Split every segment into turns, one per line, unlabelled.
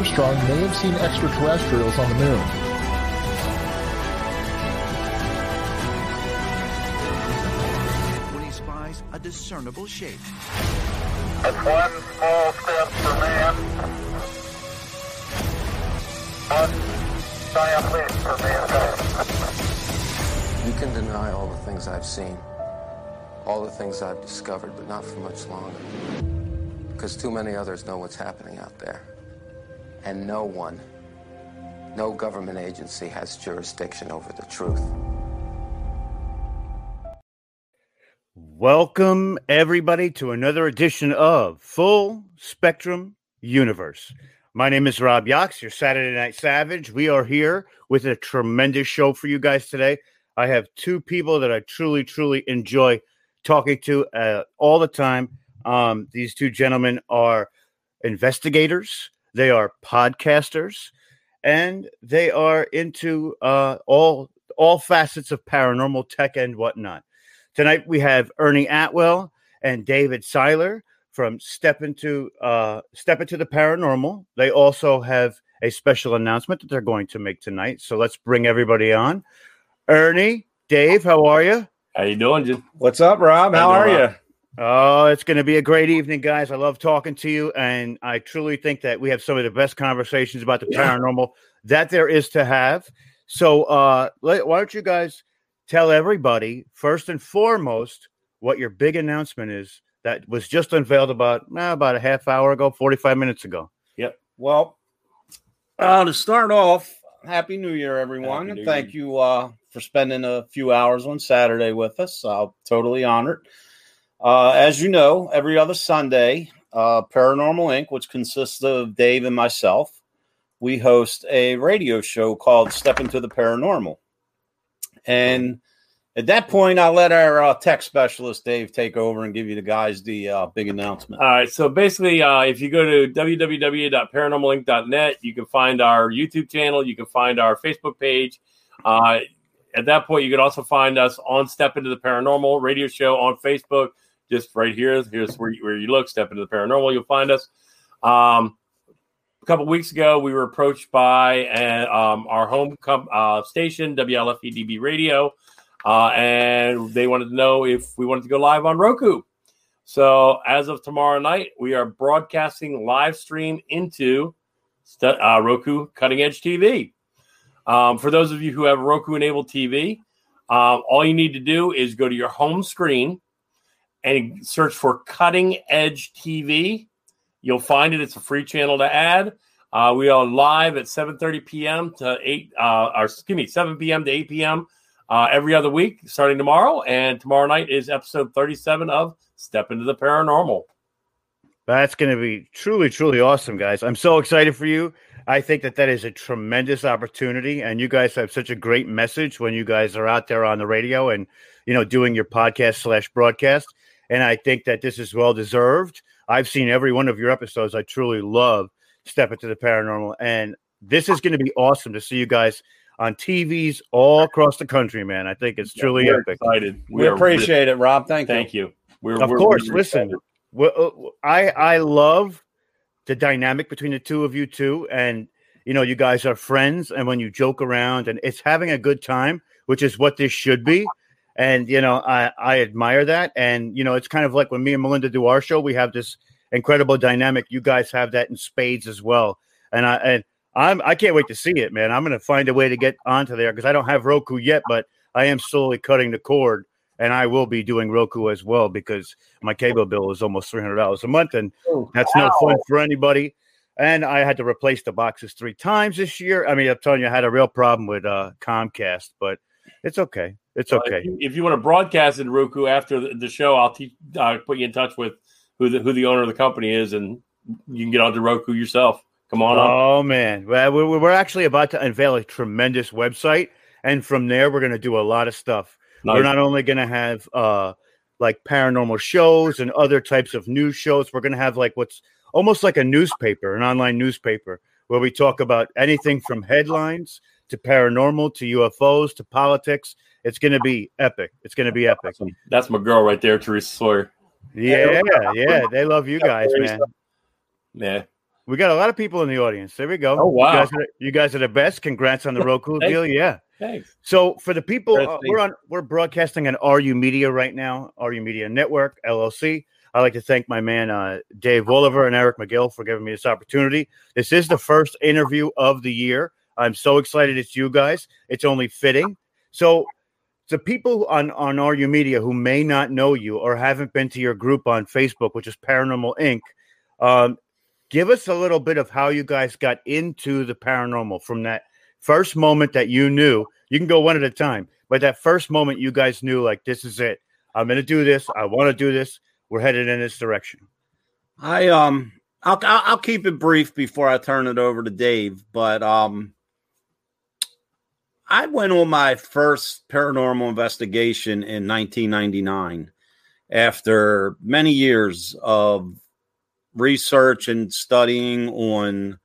Armstrong may have seen extraterrestrials on the moon.
when he spies a discernible shape.
It's one small step for man, one giant leap for mankind.
You can deny all the things I've seen, all the things I've discovered, but not for much longer. Because too many others know what's happening out there. And no one, no government agency has jurisdiction over the truth.
Welcome, everybody, to another edition of Full Spectrum Universe. My name is Rob Yox, your Saturday Night Savage. We are here with a tremendous show for you guys today. I have two people that I truly, truly enjoy talking to uh, all the time. Um, these two gentlemen are investigators, they are podcasters, and they are into uh, all all facets of paranormal tech and whatnot. Tonight we have Ernie Atwell and David Seiler from Step Into uh, Step Into the Paranormal. They also have a special announcement that they're going to make tonight. So let's bring everybody on. Ernie, Dave, how are you?
How you doing, Jim?
What's up, Rob? How
How
are
you
you?
Rob?
Oh, it's going to be a great evening, guys. I love talking to you, and I truly think that we have some of the best conversations about the paranormal that there is to have. So, uh, let, why don't you guys tell everybody first and foremost what your big announcement is that was just unveiled about eh, about a half hour ago, forty five minutes ago. Yep.
Well, uh, to start off, Happy New Year, everyone.
Happy
and
New
thank
Year.
you uh, for spending a few hours on Saturday with us. I'm totally honored. Uh, as you know, every other Sunday, uh, Paranormal Inc., which consists of Dave and myself, we host a radio show called Step Into the Paranormal. And at that point, I'll let our uh, tech specialist, Dave, take over and give you the guys the uh, big announcement.
All right. So basically, uh, if you go to www.paranormalinc.net, you can find our YouTube channel. You can find our Facebook page. Uh, at that point, you can also find us on Step Into the Paranormal radio show on Facebook. Just right here. Here's where you, where you look. Step Into the Paranormal. You'll find us. Um, a couple weeks ago, we were approached by uh, um, our home com- uh, station, WLFEDB Radio, uh, and they wanted to know if we wanted to go live on Roku. So as of tomorrow night, we are broadcasting live stream into st- uh, Roku Cutting Edge TV. Um, for those of you who have Roku enabled TV, um, all you need to do is go to your home screen and search for Cutting Edge TV. You'll find it. It's a free channel to add. Uh, we are live at 7:30 p.m. to 8, uh, or excuse me, 7 p.m. to 8 p.m. Uh, every other week, starting tomorrow. And tomorrow night is episode 37 of Step Into the Paranormal.
That's going to be truly, truly awesome, guys. I'm so excited for you. I think that that is a tremendous opportunity, and you guys have such a great message when you guys are out there on the radio and you know doing your podcast slash broadcast. And I think that this is well deserved. I've seen every one of your episodes. I truly love Step Into the Paranormal, and this is going to be awesome to see you guys on TVs all across the country, man. I think it's truly
We're
epic.
excited.
We
are
appreciate it, Rob. Thank you.
Thank you. We're,
Of
we're
course,
really
listen.
excited.
Well, uh, I I love the dynamic between the two of you two, and you know, you guys are friends, and when you joke around, and it's having a good time, which is what this should be. And you know, I I admire that, and you know, it's kind of like when me and Melinda do our show, we have this incredible dynamic. You guys have that in spades as well, and I and I'm I can't wait to see it, man. I'm going to find a way to get onto there because I don't have Roku yet, but I am slowly cutting the cord and I will be doing Roku as well because my cable bill is almost three hundred dollars a month, and that's no fun for anybody. And I had to replace the boxes three times this year. I mean, I'm telling you, I had a real problem with uh, Comcast, but it's okay. It's
Uh,
okay.
If you, if you want to broadcast in Roku after the, the show, I'll teach, uh, put you in touch with who the who the owner of the company is, and you can get onto Roku yourself. Come on up.
Oh man, well, we're, we're actually about to unveil a tremendous website, and from there, we're going to do a lot of stuff. We're not only going to have uh, like paranormal shows and other types of news shows. We're going to have like what's almost like a newspaper, an online newspaper, where we talk about anything from headlines to paranormal to UFOs to politics. It's going to be epic. It's going to be epic.
That's my girl right there, Teresa Sawyer.
Yeah, yeah, they love you guys, man.
Yeah.
We got a lot of people in the audience. There we go.
Oh, wow.
You guys are, you guys are the best. Congrats on the Roku
Thank
deal. Yeah.
Thanks.
So for the people, uh, we're on we're broadcasting on RU Media right now, RU Media Network LLC. I'd like to thank my man uh, Dave Oliver and Eric McGill for giving me this opportunity. This is the first interview of the year. I'm so excited it's you guys. It's only fitting. So the people on on RU Media who may not know you or haven't been to your group on Facebook, which is Paranormal Inc., um, give us a little bit of how you guys got into the paranormal from that first moment that you knew. You can go one at a time, but that first moment you guys knew, like, this is it. I'm going to do this. I want to do this. We're headed in this direction.
I um I'll I'll keep it brief before I turn it over to Dave, but um I went on my first paranormal investigation in 1999 after many years of research and studying on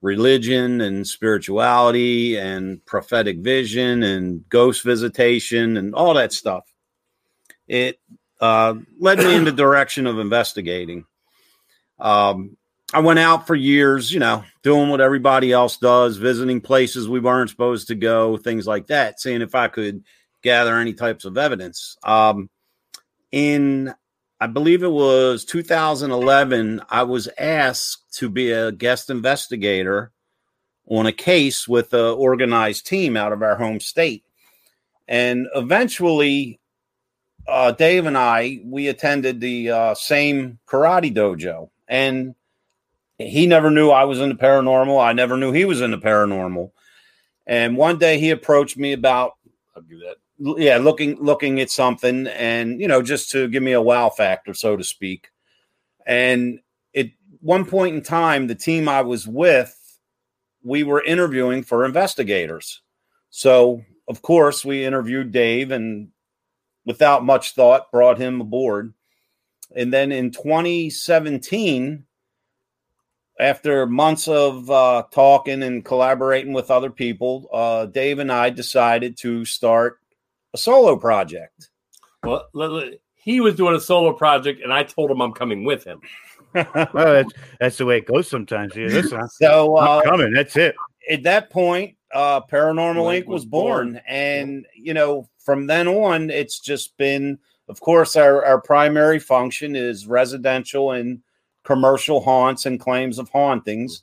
religion and spirituality and prophetic vision and ghost visitation and all that stuff. It uh, led me in the direction of investigating. Um, I went out for years, you know, doing what everybody else does, visiting places we weren't supposed to go, things like that, seeing if I could gather any types of evidence. Um, in, I believe it was 2011, I was asked to be a guest investigator on a case with an organized team out of our home state. And eventually, uh, Dave and I, we attended the uh, same karate dojo. And he never knew I was in the paranormal. I never knew he was in the paranormal. And one day he approached me about
I'll that.
yeah, looking looking at something and you know, just to give me a wow factor, so to speak. And at one point in time, the team I was with, we were interviewing for investigators. So of course we interviewed Dave and without much thought brought him aboard. And then in 2017, after months of uh, talking and collaborating with other people, uh, Dave and I decided to start a solo project.
Well, let- let- he was doing a solo project, and I told him I'm coming with him.
well, that's, that's the way it goes sometimes. Yeah, listen, I'm
So uh,
coming. That's it.
at that point, uh, Paranormal
Link
Inc. was
was
born,
born.
and you know, from then on, it's just been. Of course, our our primary function is residential and commercial haunts and claims of hauntings,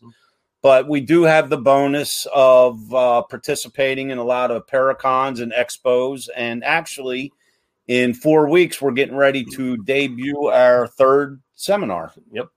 but we do have the bonus of uh, participating in a lot of paracons and expos, and actually, in four weeks, we're getting ready to debut our third seminar.
Yep.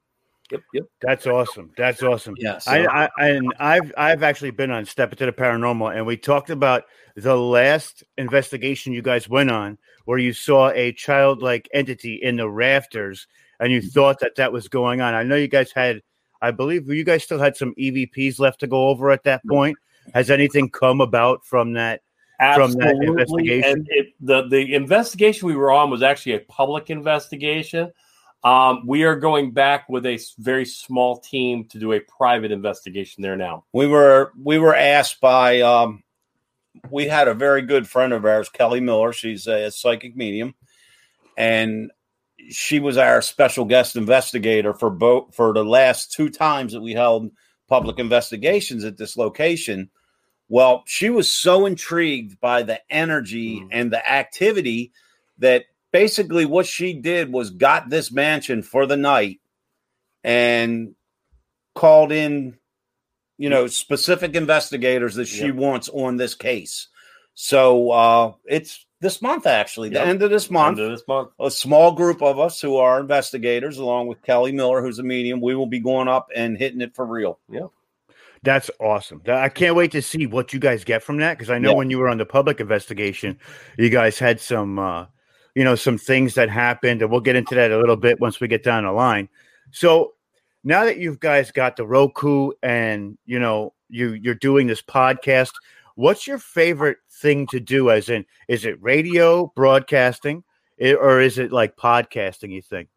Yep. Yep.
That's awesome. That's awesome.
Yeah, so-
I, I and I've I've actually been on Step Into the Paranormal, and we talked about the last investigation you guys went on, where you saw a childlike entity in the rafters, and you thought that that was going on. I know you guys had, I believe you guys still had some EVPs left to go over at that point. Has anything come about from that? From that
Absolutely.
investigation?
And it, the the investigation we were on was actually a public investigation. Um, we are going back with a very small team to do a private investigation there now.
we were we were asked by um we had a very good friend of ours kelly miller she's a psychic medium and she was our special guest investigator for both for the last two times that we held public investigations at this location well she was so intrigued by the energy
Mhm.
and the activity that basically what she did was got this mansion for the night and called in you know specific investigators that she
Yep.
wants on this case so uh it's this month actually the
Yep.
end of this month
End of this month.
a small group of us who are investigators along with kelly miller who's a medium we will be going up and hitting it for real Yeah.
That's awesome. I can't wait to see what you guys get from that because I know
Yeah.
when you were on the public investigation, you guys had some, uh, you know, some things that happened, and we'll get into that a little bit once we get down the line. So now that you guys got the Roku and you know you you're doing this podcast, what's your favorite thing to do? As in, is it radio broadcasting, or is it like podcasting? You think?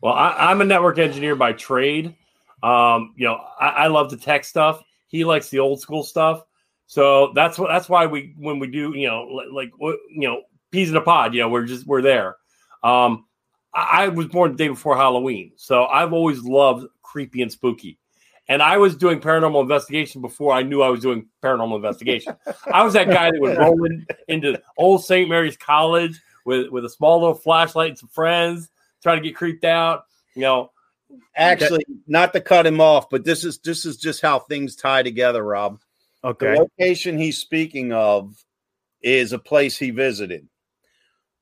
Well, I, I'm a network engineer by trade. Um, you know, I, I love the tech stuff. He likes the old school stuff. So that's what that's why we when we do you know like you know peas in a pod. You know, we're just we're there. Um, I was born the day before Halloween, so I've always loved creepy and spooky. And I was doing paranormal investigation before I knew I was doing paranormal investigation. I was that guy that would roll in, into old St. Mary's College with, with a small little flashlight and some friends, trying to get creeped out. You know,
Actually, not to cut him off, but this is this is just how things tie together, Rob.
Okay.
The location he's speaking of is a place he visited.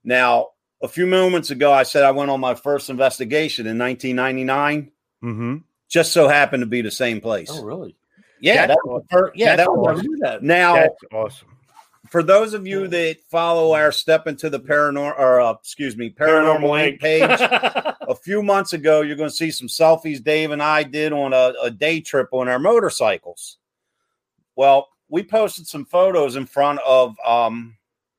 Now, a few moments ago, I said I went on my first investigation in 1999.
Mm-hmm.
Just so happened to be the same place.
oh really?
yeah,
That's
that was the yeah,
that's
that was
knew that.
now.
That's awesome.
for those of you that follow our step into the paranormal or uh, excuse me paranormal Inc. page a few months ago you're going to see some selfies dave and i did on a, a day trip on our motorcycles well we posted some photos in front of um,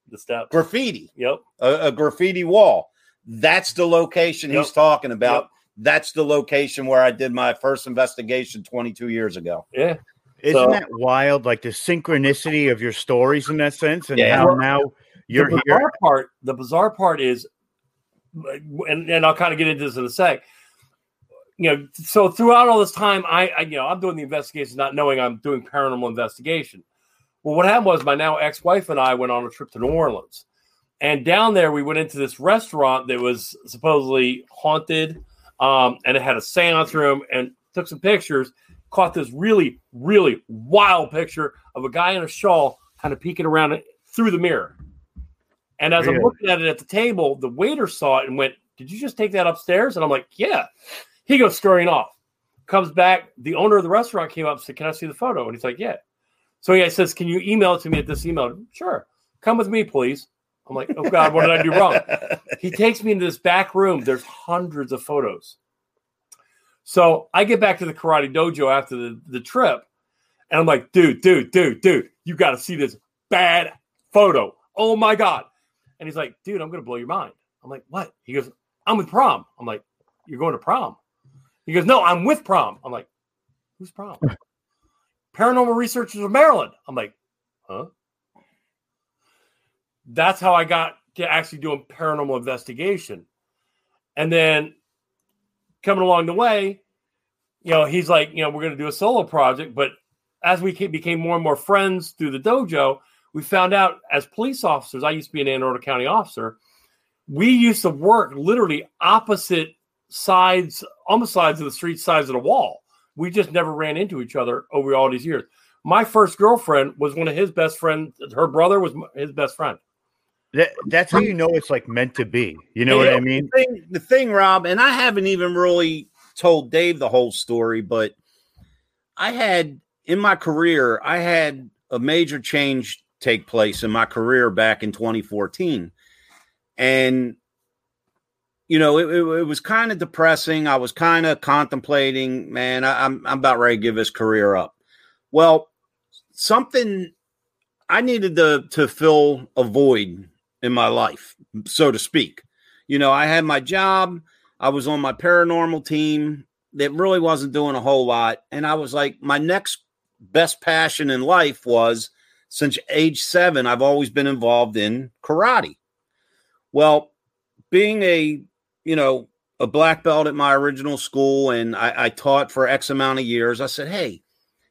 the steps.
graffiti
Yep.
a, a graffiti wall that's the location he's talking about
Yep.
That's the location where i did my first investigation 22 years ago
Yeah.
Isn't
So-
that wild? Like the synchronicity of your stories in that sense, and
Yeah.
how now you're
the
here.
bizarre part. The bizarre part is, and, and I'll kind of get into this in a sec. You know, so throughout all this time, I, I you know I'm doing the investigation, not knowing I'm doing paranormal investigation. Well, what happened was my now ex-wife and I went on a trip to New Orleans, and down there we went into this restaurant that was supposedly haunted, um, and it had a seance room, and took some pictures. Caught this really, really wild picture of a guy in a shawl, kind of peeking around through the mirror. And as I'm looking at it at the table, the waiter saw it and went, Did you just take that upstairs? And I'm like, Yeah. He goes scurrying off. Comes back. The owner of the restaurant came up and said, Can I see the photo? And he's like, Yeah. So he says, Can you email it to me at this email? Sure. Come with me, please. I'm like, Oh God, what did I do wrong? He takes me into this back room. There's hundreds of photos. So I get back to the karate dojo after the, the trip, and I'm like, dude, dude, dude, dude, you got to see this bad photo. Oh my God. And he's like, dude, I'm going to blow your mind. I'm like, what? He goes, I'm with prom. I'm like, you're going to prom? He goes, no, I'm with prom. I'm like, who's prom? Paranormal Researchers of Maryland. I'm like, huh? That's how I got to actually doing paranormal investigation. And then coming along the way, you know, he's like, you know, we're going to do a solo project. But as we became more and more friends through the dojo, we found out as police officers, I used to be an Anne County officer. We used to work literally opposite sides, almost sides of the street, sides of the wall. We just never ran into each other over all these years. My first girlfriend was one of his best friends. Her brother was his best friend.
That, that's how you know it's like meant to be. You know what I mean?
The thing, the thing, Rob, and I haven't even really told Dave the whole story, but I had in my career, I had a major change take place in my career back in 2014. And, you know, it, it, it was kind of depressing. I was kind of contemplating, man, I, I'm, I'm about ready to give this career up. Well, something I needed to, to fill a void in my life, so to speak. You know, I had my job, I was on my paranormal team that really wasn't doing a whole lot. And I was like, my next best passion in life was since age seven, I've always been involved in karate. Well, being a, you know, a black belt at my original school and I, I taught for X amount of years, I said, hey,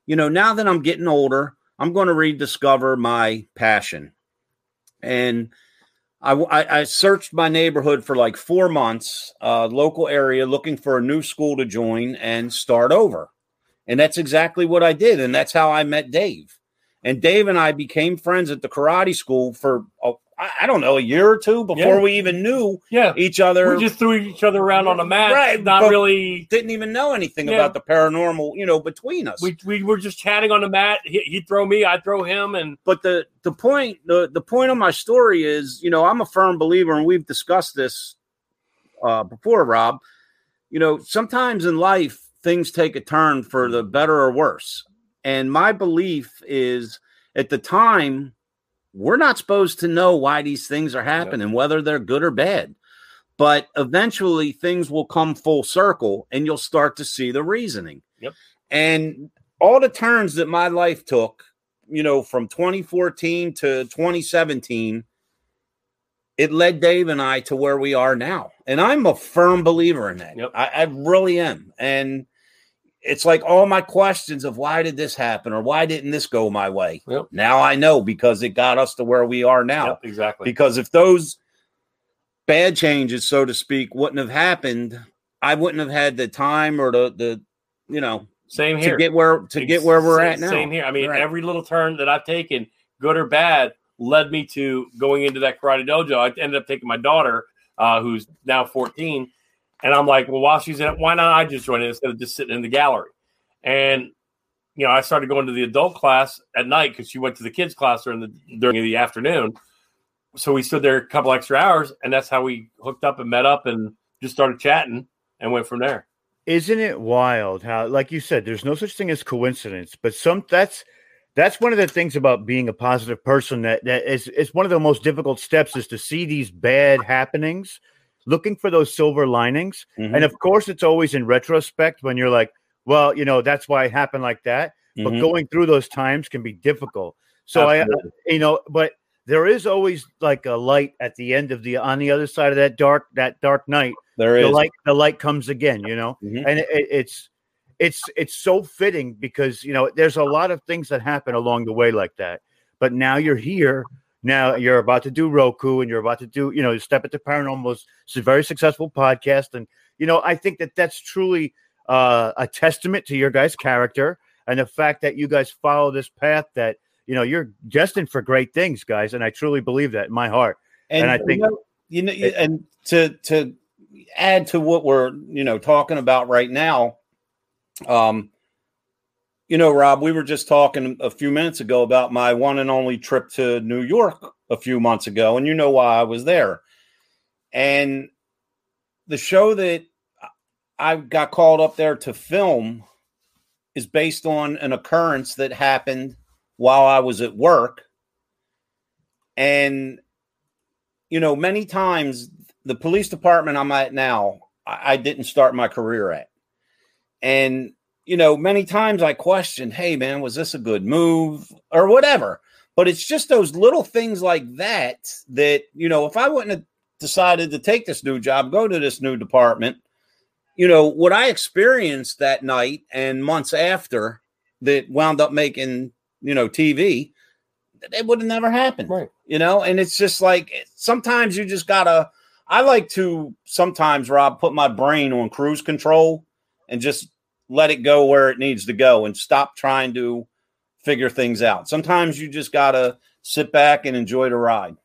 you know, now that I'm getting older, I'm going to rediscover my passion. And I, I, I searched my neighborhood for like four months, uh, local area, looking for a new school to join and start over. And that's exactly what I did. And that's how I met Dave. And Dave and I became friends at the karate school for, oh, I, I don't know, a year or two before
Yeah.
we even knew
Yeah.
each other.
We just threw each other around on a mat,
Right,
not really
didn't even know anything
Yeah.
about the paranormal, you know, between us.
we, we were just chatting on the mat. He, he'd throw me, I'd throw him, and
but the the point the the point of my story is you know i'm a firm believer and we've discussed this uh before rob you know sometimes in life things take a turn for the better or worse and my belief is at the time we're not supposed to know why these things are happening whether they're good or bad but eventually things will come full circle and you'll start to see the reasoning
Yep.
And all the turns that my life took, you know, from 2014 to 2017, it led Dave and I to where we are now. And I'm a firm believer in that.
Yep.
I, I really am. And it's like all my questions of why did this happen or why didn't this go my way?
Yep.
Now I know because it got us to where we are now.
Yep, exactly.
Because if those bad changes, so to speak, wouldn't have happened, I wouldn't have had the time or the the you know
Same here.
to get where to get where we're
Same-
at now.
Same here. I mean,
Right.
every little turn that I've taken, good or bad, led me to going into that karate dojo. I ended up taking my daughter, uh, who's now 14, and I'm like, well, while she's in it, why not I just join it instead of just sitting in the gallery? And you know, I started going to the adult class at night because she went to the kids class during the during the afternoon. So we stood there a couple extra hours, and that's how we hooked up and met up and just started chatting and went from there.
Isn't it wild how, like you said, there's no such thing as coincidence, but some that's that's one of the things about being a positive person that that is is one of the most difficult steps is to see these bad happenings, looking for those silver linings.
Mhm.
And of course, it's always in retrospect when you're like, well, you know, that's why it happened like that. But
Mhm.
going through those times can be difficult. So
Absolutely.
I, you know, but there is always like a light at the end of the on the other side of that dark that dark night.
there
The
is
light, the light comes again. You know,
Mhm.
and it, it's it's it's so fitting because you know there's a lot of things that happen along the way like that. But now you're here. Now you're about to do Roku, and you're about to do you know step into paranormal. It's a very successful podcast, and you know I think that that's truly uh, a testament to your guys' character and the fact that you guys follow this path that you know you're destined for great things, guys. And I truly believe that in my heart.
and,
and I
you
think-
know, you know, and to to add to what we're you know talking about right now, um, you know, Rob, we were just talking a few minutes ago about my one and only trip to New York a few months ago, and you know why I was there, and the show that I got called up there to film is based on an occurrence that happened while I was at work. And, you know, many times the police department I'm at now, I, didn't start my career at. And, you know, many times I questioned, hey, man, was this a good move or whatever? But it's just those little things like that that, you know, if I wouldn't have decided to take this new job, go to this new department, you know, what I experienced that night and months after that wound up making, you know, TV, it would have never happened.
Right.
You know, and it's just like eh, sometimes you just gotta. I like to sometimes, Rob, put my brain on cruise control and just let it go where it needs to go and stop trying to figure things out. Sometimes you just gotta sit back and enjoy the ride.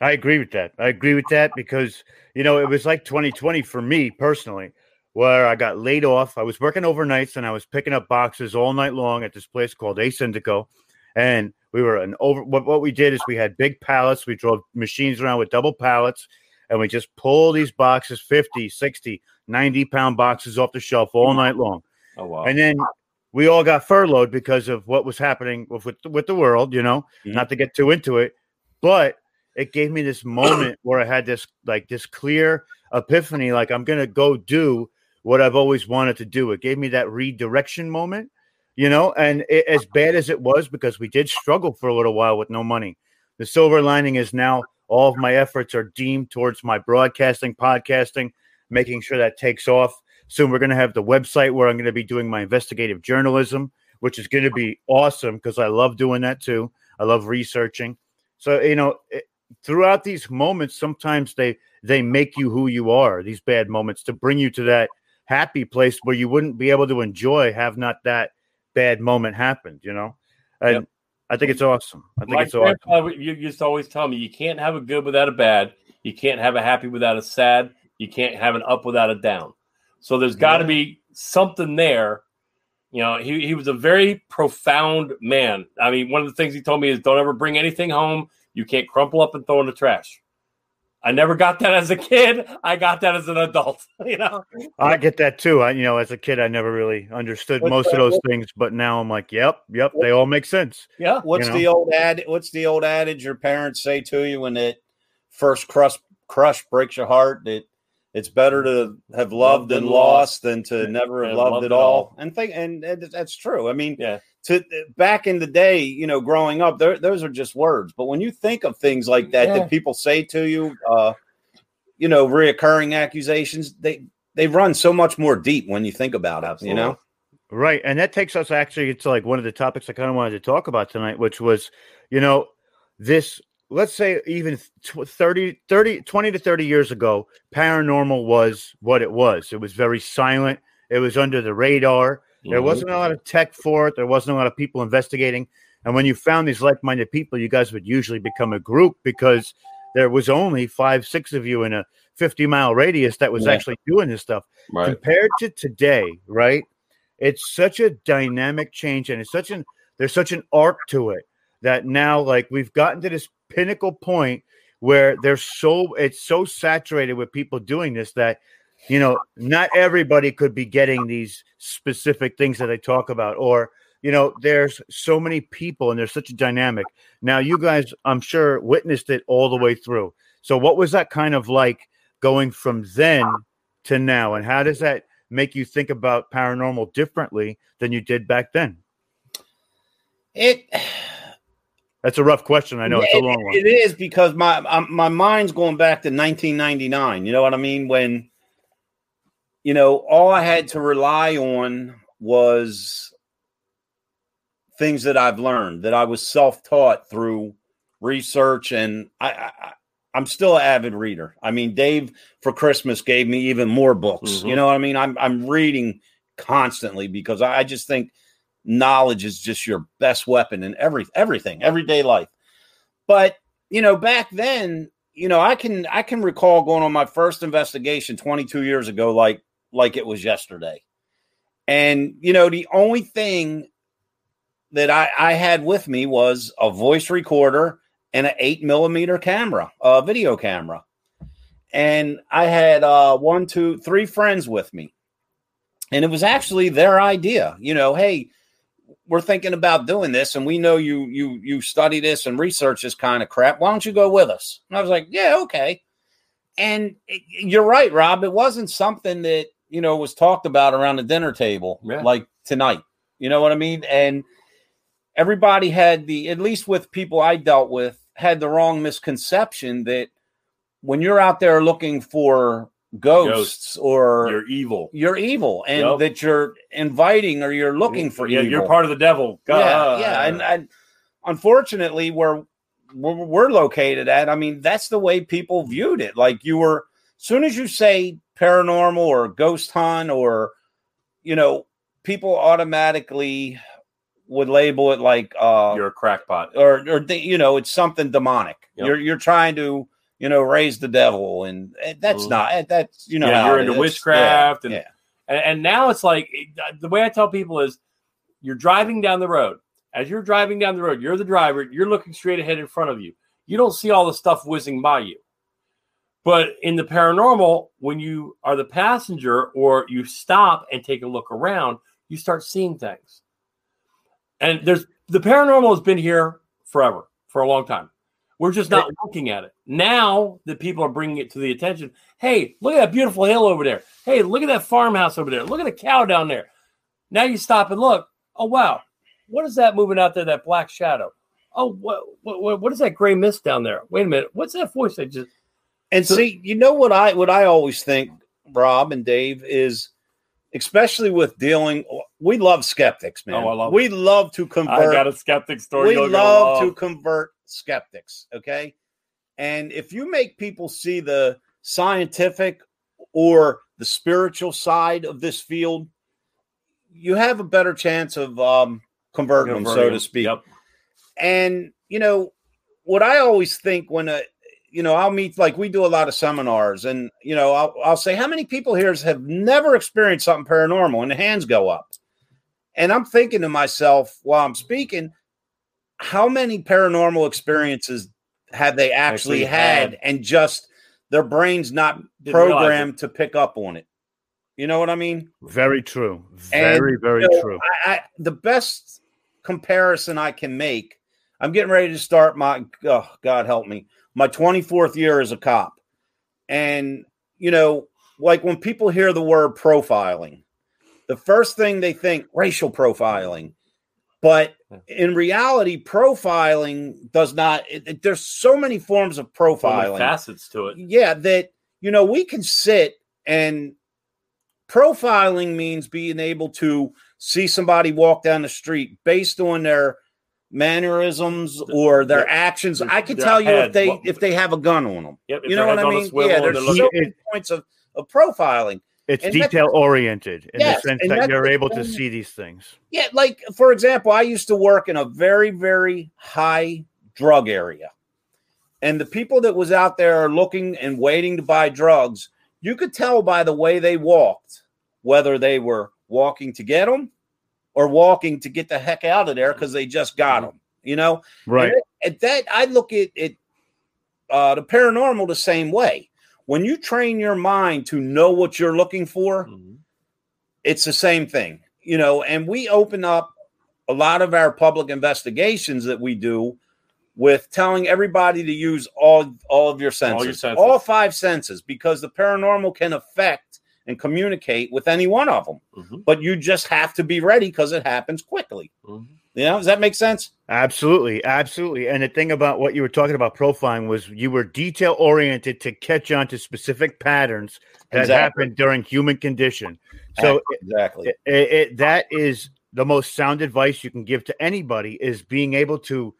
I agree with that. I agree with that because you know it was like 2020 for me personally, where I got laid off. I was working overnights and I was picking up boxes all night long at this place called A Syndico, and we were an over. What, what we did is we had big pallets. We drove machines around with double pallets, and we just pull these boxes 50, 60, 90 pound boxes off the shelf all night long.
Oh wow.
And then we all got furloughed because of what was happening with with, with the world, you know,
Mhm.
not to get too into it, but it gave me this moment where I had this like this clear epiphany like I'm going to go do what I've always wanted to do. It gave me that redirection moment, you know, and it, as bad as it was because we did struggle for a little while with no money. The silver lining is now all of my efforts are deemed towards my broadcasting, podcasting, making sure that takes off. Soon we're going to have the website where I'm going to be doing my investigative journalism, which is going to be awesome because I love doing that too. I love researching. So, you know, it, throughout these moments, sometimes they they make you who you are. These bad moments to bring you to that happy place where you wouldn't be able to enjoy have not that bad moment happened. You know, and
Yep.
I think it's awesome. I think
My
it's awesome.
you used to always tell me you can't have a good without a bad. You can't have a happy without a sad. You can't have an up without a down. So there's got to be something there. You know, he, he was a very profound man. I mean, one of the things he told me is don't ever bring anything home you can't crumple up and throw in the trash. I never got that as a kid. I got that as an adult. You know,
I get that too. I, you know, as a kid, I never really understood
What's
most of
that-
those things, but now I'm like, yep, yep, they all make sense.
yeah.
What's
You
the old ad? What's the old adage your parents say to you when that first crush crush breaks your heart? That It's better to have loved and lost than to never have loved
loved
it all.
all.
And think, and, and that's true. I mean,
Yeah.
to back in the day, you know, growing up, there, those are just words. But when you think of things like that
Yeah.
that people say to you, uh, you know, reoccurring accusations, they they run so much more deep when you think about it. You know,
Right. And that takes us actually to like one of the topics I kind of wanted to talk about tonight, which was, you know, this, let's say even tw- 30, 30, 20 to 30 years ago, paranormal was what it was. It was very silent. It was under the radar. There
Mhm.
wasn't a lot of tech for it. There wasn't a lot of people investigating. And when you found these like minded people, you guys would usually become a group because there was only five, six of you in a 50 mile radius that was
Yeah.
actually doing this stuff
Right.
compared to today, right? It's such a dynamic change and it's such an there's such an arc to it that now like we've gotten to this pinnacle point where they're so it's so saturated with people doing this that you know not everybody could be getting these specific things that they talk about or you know there's so many people and there's such a dynamic. Now you guys i'm sure witnessed it all the way through. So what was that kind of like going from then to now? And how does that make you think about paranormal differently than you did back then?
It
that's a rough question i know it's a
It-
long one
It is because my my mind's going back to 1999. You know what I mean? When you know all I had to rely on was things that I've learned that I was self taught through research, and I, I I'm still an avid reader. I mean, Dave for Christmas gave me even more books.
Mhm.
You know what I mean? I'm I'm reading constantly because I I just think knowledge is just your best weapon in every everything everyday life. But you know back then you know i can i can recall going on my first investigation 22 years ago like like it was yesterday. And you know the only thing that i i had with me was a voice recorder and an eight millimeter camera a video camera. And i had uh one two three friends with me. And it was actually their idea you know hey we're thinking about doing this and we know you you you study this and research this kind of crap why don't you go with us? And i was like yeah okay. And it- you're right rob it wasn't something that you know was talked about around the dinner table
Yeah.
like tonight you know what i mean? And everybody had the at least with people i dealt with had the wrong misconception that when you're out there looking for ghosts,
Ghosts.
or
You're evil.
you're evil and
Yep.
that you're inviting or you're looking for
yeah,
evil.
you're part of the devil.
yeah,
God.
yeah, and, and unfortunately, where we're located at, I mean, that's the way people viewed it. Like you were, as soon as you say paranormal or ghost hunt or, you know, people automatically would label it like, uh,
you're a crackpot.
or or they, you know, it's something demonic.
Yep.
You're you're trying to. You know, raise the devil, and eh, that's not eh, that's you know
Yeah, you're into witchcraft and-
yeah.
And, and now it's like the way I tell people is you're driving down the road. As you're driving down the road, you're the driver, you're looking straight ahead in front of you. You don't see all the stuff whizzing by you. But in the paranormal, when you are the passenger or you stop and take a look around, you start seeing things. And there's the paranormal has been here forever, for a long time. We're just not looking at it. Now that people are bringing it to the attention, hey, look at that beautiful hill over there. Hey, look at that farmhouse over there. Look at the cow down there. Now you stop and look. Oh, wow. What is that moving out there, that black shadow? Oh, what, what, what is that gray mist down there? Wait a minute. What's that voice that just.
And
So-
see, you know what I what I always think, Rob and Dave, is especially with dealing. We love skeptics, man.
Oh, I love
we love to convert.
I got a skeptic story.
we
you're
love to convert skeptics. Okay, and if you make people see the scientific or the spiritual side of this field, you have a better chance of um, converting them, so to speak
Yep.
and you know what i always think when a you know i'll meet like we do a lot of seminars and you know i'll, I'll say how many people here have never experienced something paranormal? And the hands go up. And i'm thinking to myself while i'm speaking how many paranormal experiences have they actually,
Actually
had,
had.
and just their brains not programmed to pick up on it? You know what i mean?
Very true.
And,
very very
you know,
true.
I, I, the best comparison I can make, I'm getting ready to start my, oh, God help me, my 24th year as a cop. And, you know, like when people hear the word profiling, the first thing they think racial profiling. But in reality, profiling does not. It, it- there's so many forms of
So
profiling.
facets to it.
Yeah, that you know we can sit and profiling means being able to see somebody walk down the street based on their mannerisms or their
their-
actions.
their-
I can
their
tell you if they if they have a gun on them.
Yep,
You know what I mean?
swivel
Yeah, there's
they're
so
looking-
looking-
many points of, of profiling.
It's
And
detail oriented in
Yes,
the sense that you're
the
able to see these things.
Yeah, like for example, I used to work in a very, very high drug area. And the people that was out there looking and waiting to buy drugs, you could tell by the way they walked whether they were walking to get them or walking to get the heck out of there because they just got them. You know,
Right.
And at that, I look at it, uh, the paranormal the same way. When you train your mind to know what you're looking for,
Mhm.
it's the same thing, you know. And we open up a lot of our public investigations that we do with telling everybody to use all all of your senses,
All your senses.
all five senses, because the paranormal can affect and communicate with any one of them.
Mhm.
But you just have to be ready because it happens quickly.
Mhm.
You know, does that make sense?
Absolutely, absolutely. And the thing about what you were talking about profiling was you were detail oriented to catch on to specific patterns that
Exactly.
happen during human condition. So
exactly.
it, it, it- that is the most sound advice you can give to anybody is being able to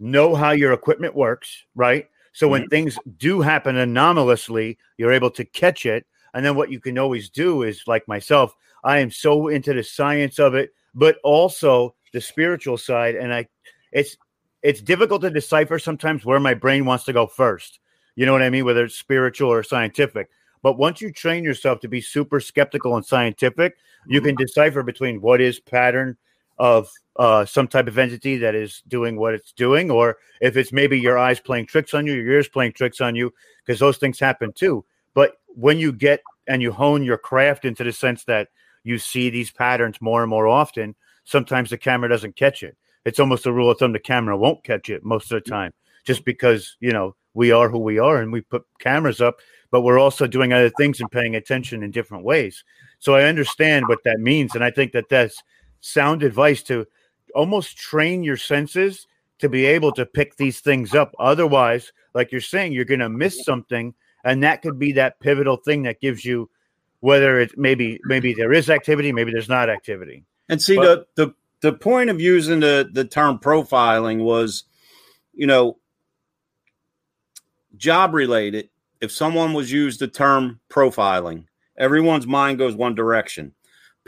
know how your equipment works, right? So when things do happen anomalously, you're able to catch it. And then what you can always do is like myself, I am so into the science of it, but also the spiritual side. And I it's it's difficult to decipher sometimes where my brain wants to go first. You know what I mean? Whether it's spiritual or scientific. But once you train yourself to be super skeptical and scientific, you can decipher between what is pattern of uh, some type of entity that is doing what it's doing, or if it's maybe your eyes playing tricks on you, your ears playing tricks on you, because those things happen too. But when you get and you hone your craft into the sense that you see these patterns more and more often, sometimes the camera doesn't catch it. It's almost a rule of thumb the camera won't catch it most of the mm. time, just because you know we are who we are and we put cameras up, but we're also doing other things and paying attention in different ways. So I understand what that means, and I think that that's sound advice to almost train your senses to be able to pick these things up. Otherwise, like you're saying, you're going to miss something, and that could be that pivotal thing that gives you whether it's maybe maybe there is activity, maybe there's not activity.
And see
But-
the the the point of using the the term profiling was, you know, job related. If someone was used the term profiling, everyone's mind goes one direction.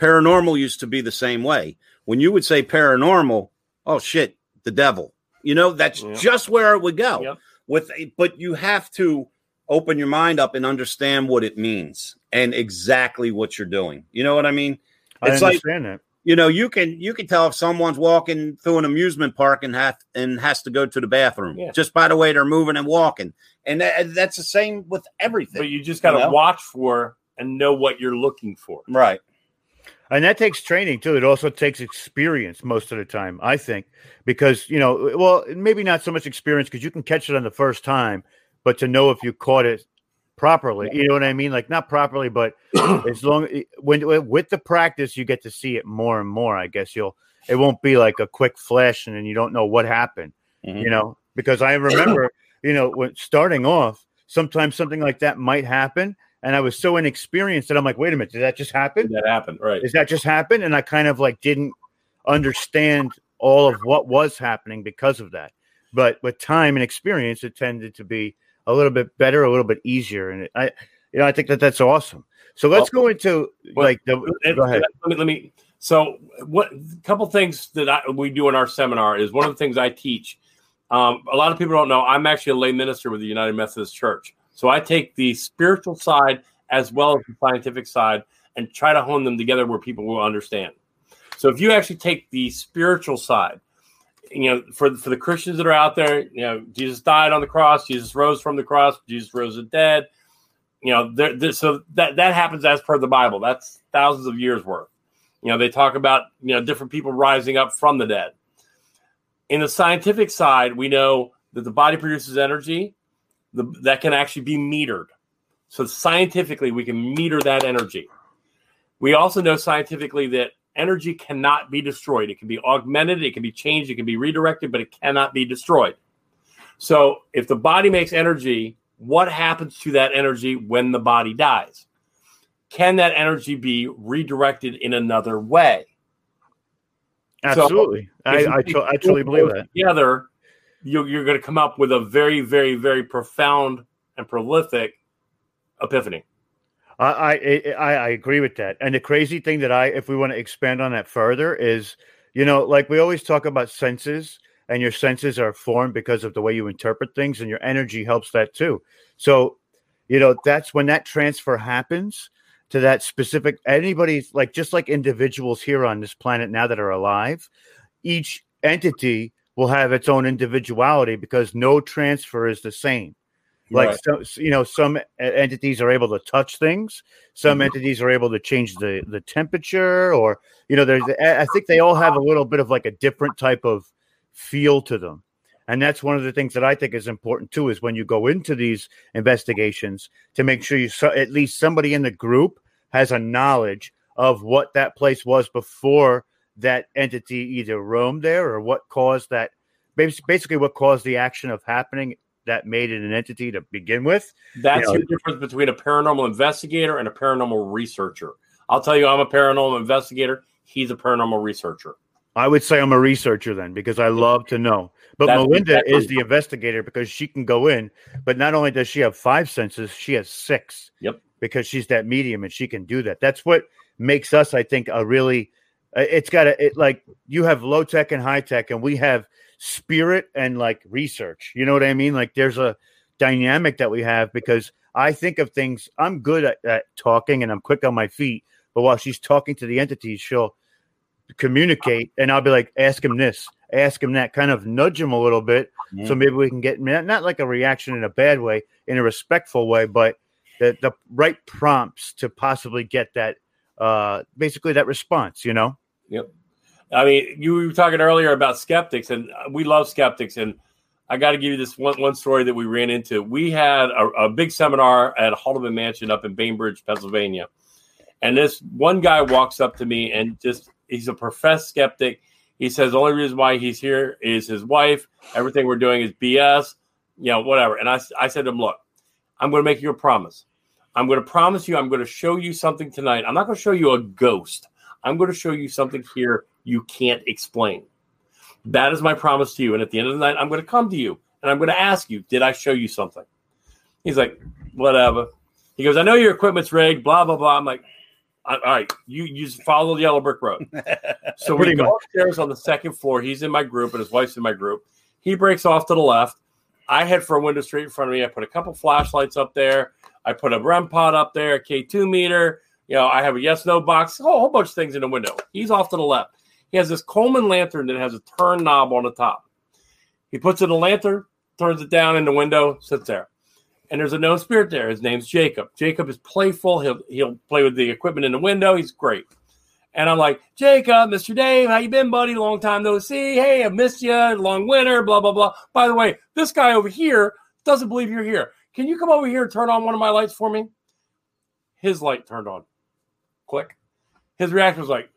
Paranormal used to be the same way. When you would say paranormal, oh shit, the devil. You know, that's
Yeah.
just where it would go.
Yep.
With but you have to open your mind up and understand what it means and exactly what you're doing. You know what I mean?
I
It's like
understand that.
you know you can you can tell if someone's walking through an amusement park and have and has to go to the bathroom
Yeah.
just by the way they're moving and walking and that, that's the same with everything
But you just got to
You know?
watch for and know what you're looking for.
right
And that takes training too. It also takes experience most of the time, I think, because, you know, well, maybe not so much experience because you can catch it on the first time, but to know if you caught it properly, you know what I mean? Like not properly, but as long when with the practice, you get to see it more and more. I guess you'll, it won't be like a quick flash and then you don't know what happened,
Mhm.
you know, because I remember, you know, when starting off, sometimes something like that might happen. And I was so inexperienced that I'm like, wait a minute, did that just happen?
Did that happened, Right.
Is that just happened? And I kind of like didn't understand all of what was happening because of that. But with time and experience, it tended to be a little bit better, a little bit easier. And I, you know, I think that that's awesome. So let's go into
Well,
like the. Go ahead.
Let me, let me. So, what? A couple things that I, we do in our seminar is one of the things I teach. Um, a lot of people don't know I'm actually a lay minister with the United Methodist Church. So I take the spiritual side as well as the scientific side and try to hone them together where people will understand. So if you actually take the spiritual side, you know, for for the Christians that are out there, you know, Jesus died on the cross, Jesus rose from the cross, Jesus rose the dead. You know, there, there, so that that happens as per the Bible. That's thousands of years worth. You know, they talk about you know different people rising up from the dead. In the scientific side, we know that the body produces energy the, that can actually be metered. So scientifically, we can meter that energy. We also know scientifically that energy cannot be destroyed. It can be augmented, it can be changed, it can be redirected, but it cannot be destroyed. So if the body makes energy, what happens to that energy when the body dies? Can that energy be redirected in another way?
Absolutely. I,
you
I,
take
to- I truly believe that.
Together, you're, you're going to come up with a very, very, very profound and prolific epiphany.
I, I I agree with that. And the crazy thing that I, if we want to expand on that further, is you know, like we always talk about senses, and your senses are formed because of the way you interpret things, and your energy helps that too. So, you know, that's when that transfer happens to that specific anybody's like just like individuals here on this planet now that are alive, each entity will have its own individuality because no transfer is the same like
Right.
so, you know some entities are able to touch things some
Mhm.
entities are able to change the the temperature or you know there's i think they all have a little bit of like a different type of feel to them and that's one of the things that i think is important too is when you go into these investigations to make sure you so, at least somebody in the group has a knowledge of what that place was before that entity either roamed there or what caused that basically what caused the action of happening that made it an entity to begin with
That's
you know-
the difference between a paranormal investigator and a paranormal researcher. I'll tell you, I'm a paranormal investigator. He's a paranormal researcher.
I would say I'm a researcher then because I love to know. But
That's
Melinda
exactly-
is the investigator because she can go in, but not only does she have five senses, she has six.
Yep.
Because she's that medium and she can do that. That's what makes us, I think, a really. uh, It's got a it, like you have low tech and high tech, and we have spirit and like research. You know what I mean? Like there's a dynamic that we have because I think of things. I'm good at, at talking and I'm quick on my feet, but while she's talking to the entities, she'll communicate and I'll be like, ask him this, ask him that, kind of nudge him a little bit. So maybe we can get not, like a reaction in a bad way, in a respectful way, but the, the right prompts to possibly get that uh basically that response, you know?
I mean, you were talking earlier about skeptics, and we love skeptics. And I got to give you this one, one story that we ran into. We had a, a big seminar at Haldeman Mansion up in Bainbridge, Pennsylvania. And this one guy walks up to me and just, he's a professed skeptic. He says the only reason why he's here is his wife. Everything we're doing is BS, you know, whatever. And I, I said to him, look, I'm going to make you a promise. I'm going to promise you, I'm going to show you something tonight. I'm not going to show you a ghost. I'm going to show you something here you can't explain. That is my promise to you. And at the end of the night, I'm going to come to you and I'm going to ask you, did I show you something? He's like, whatever. He goes, I know your equipment's rigged, blah, blah, blah. I'm like, all right, you, you just follow the yellow brick road. so we go upstairs on the second floor. He's in my group and his wife's in my group. He breaks off to the left. I head for a window straight in front of me. I put a couple flashlights up there. I put a REM pod up there, a K2 meter. You know, I have a yes no box, a whole, whole bunch of things in the window. He's off to the left. He has this Coleman lantern that has a turn knob on the top. He puts in a lantern, turns it down in the window, sits there. And there's a known spirit there. His name's Jacob. Jacob is playful. He'll he'll play with the equipment in the window. He's great. And I'm like, Jacob, Mr. Dave, how you been, buddy? Long time no see. Hey, I missed you. Long winter. Blah blah blah. By the way, this guy over here doesn't believe you're here. Can you come over here and turn on one of my lights for me? His light turned on. Click. His reaction was like,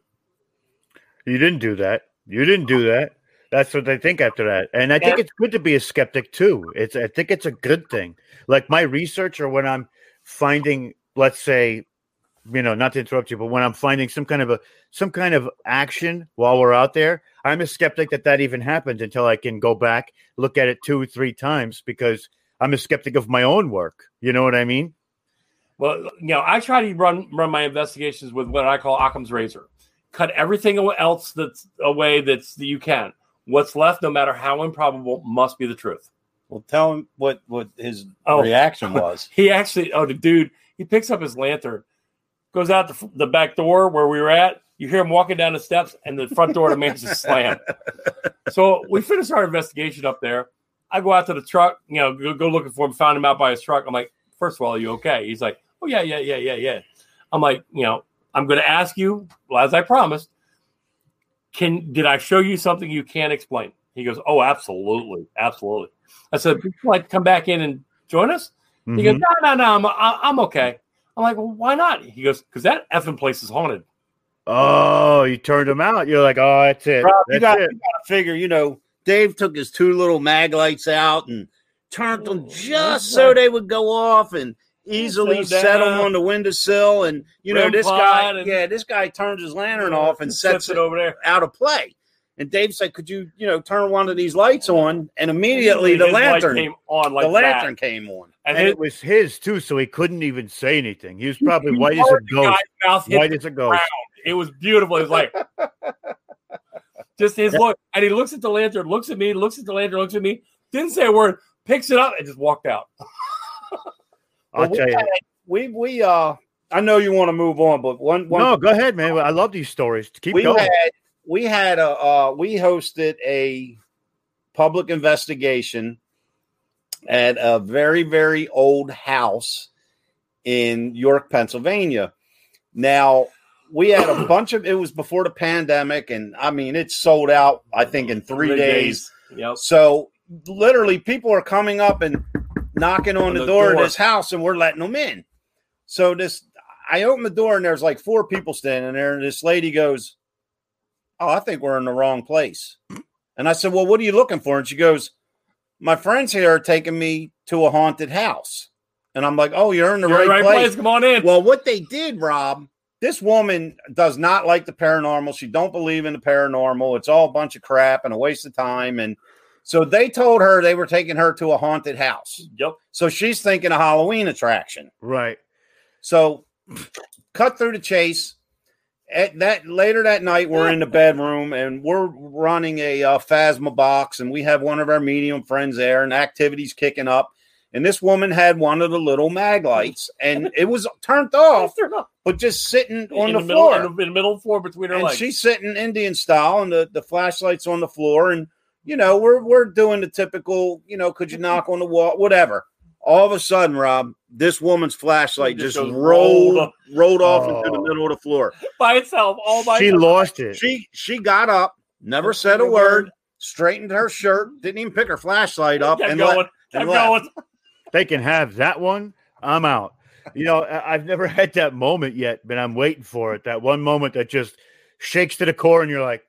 You didn't do that. You didn't do that. That's what they think after that. And I think it's good to be a skeptic too. It's I think it's a good thing. Like my research or when I'm finding, let's say, you know, not to interrupt you, but when I'm finding some kind of a some kind of action while we're out there, I'm a skeptic that that even happens until I can go back, look at it two, three times because I'm a skeptic of my own work. You know what I mean?
Well, you know, I try to run run my investigations with what I call Occam's razor. Cut everything else that's away that's that you can. What's left, no matter how improbable, must be the truth.
Well, tell him what what his
Oh.
reaction was.
He actually, oh, the dude, he picks up his lantern, goes out the, the back door where we were at. You hear him walking down the steps, and the front door to mansion slam. So we finished our investigation up there. I go out to the truck, you know, go, go looking for him. Found him out by his truck. I'm like, first of all, are you okay? He's like, oh yeah, yeah, yeah, yeah, yeah. I'm like, you know, I'm going to ask you, well, as I promised. Can did I show you something you can't explain? He goes, oh, absolutely, absolutely. I said, would you like to come back in and join us? He goes,
Mhm.
no, no, no, I'm, I- I'm okay. I'm like, well, why not? He goes, because that effing place is haunted.
Oh, you turned him out. You're like, oh, that's it.
Rob, you got to figure, you know, Dave took his two little mag lights out and turned them just so they would go off and easily
Slow
set them
down.
on the windowsill. And you know, this guy, yeah, this guy turns his lantern off and sets it
over there.
out of play. And Dave said, "Could you, you know, turn one of these lights on?" And immediately the lantern,
came on like
the lantern
that.
came on.
And,
And
his,
it was his too, so he couldn't even say anything. He was probably
he
white as a
heard
ghost.
mouth
White as a ghost.
ground. It was beautiful. It was like just his look, and he looks at the lantern, looks at me, looks at the lantern, looks at me, didn't say a word, picks it up, and just walked out.
I'll
Well, we
tell you.
We we uh, I know you want to move on, but one one
No, go ahead, man. I love these stories. Keep
we
going.
had we had a uh, we hosted a public investigation at a very very old house in York, Pennsylvania. Now we had a bunch of it was before the pandemic, and I mean it sold out. I think in three, days.
Yep.
So literally, people are coming up and knocking on,
On
the,
the
door,
door.
of this house, and we're letting them in. So this, I open the door, and there's like four people standing there, and this lady goes, "Oh, I think we're in the wrong place." And I said, "Well, what are you looking for?" And she goes, "My friends here are taking me to a haunted house." And I'm like, "Oh, you're in the
You're
right,
right
place.
place. Come on in.
Well, what they did, Rob, this woman does not like the paranormal. She don't believe in the paranormal. It's all a bunch of crap and a waste of time. And so they told her they were taking her to a haunted house.
Yep.
So she's thinking a Halloween attraction.
Right.
So cut through the chase. At that later that night, we're in the bedroom and we're running a uh, Phasma box, and we have one of our medium friends there, and activities kicking up. And this woman had one of the little mag lights, and it was turned off, but just sitting on
in
the,
the middle,
floor.
in the, in the middle of the floor between her
and
legs.
she's sitting Indian style, and the, the flashlight's on the floor, and you know we're we're doing the typical, you know, could you mm-hmm. knock on the wall, whatever. All of a sudden, Rob, this woman's flashlight just,
just
rolled
rolled
rolled off into the
Oh.
middle of the floor.
by itself, all by
She
itself.
lost it.
She she got up, never said a word, straightened her shirt, didn't even pick her flashlight up,
kept
and
going,
let,
kept
and left.
going.
they can have that one. I'm out. You know, I've never had that moment yet, but I'm waiting for it. That one moment that just shakes to the core, and you're like,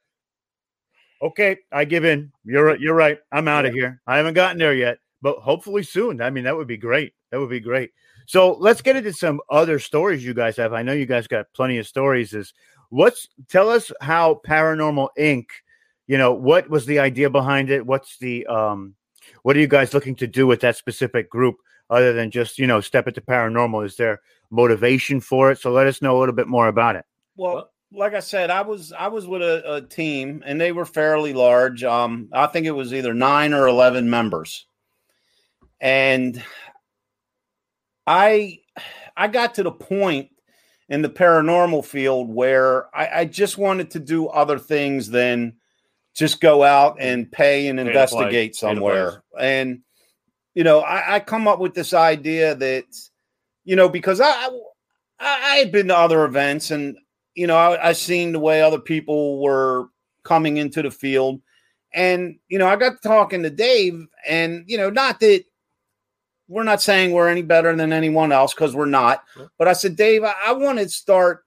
"Okay, I give in. You're right- you're right. I'm out of here. I haven't gotten there yet, but hopefully soon. I mean, that would be great. That would be great. So let's get into some other stories you guys have. I know you guys got plenty of stories. Is what's tell us how Paranormal Inc. You know, what was the idea behind it? What's the um, what are you guys looking to do with that specific group? other than just you know step into paranormal is there motivation for it so let us know a little bit more about it
Well, like I said, I was I was with a, a team, and they were fairly large. Um, I think it was either nine or eleven members, and I I got to the point in the paranormal field where I, I just wanted to do other things than just go out and pay and investigate
pay
somewhere. And you know, I, I come up with this idea that you know because I I, I had been to other events and you know I, I seen the way other people were coming into the field, and you know I got talking to Dave, and you know not that we're not saying we're any better than anyone else because we're not, but I said Dave, I, I want to start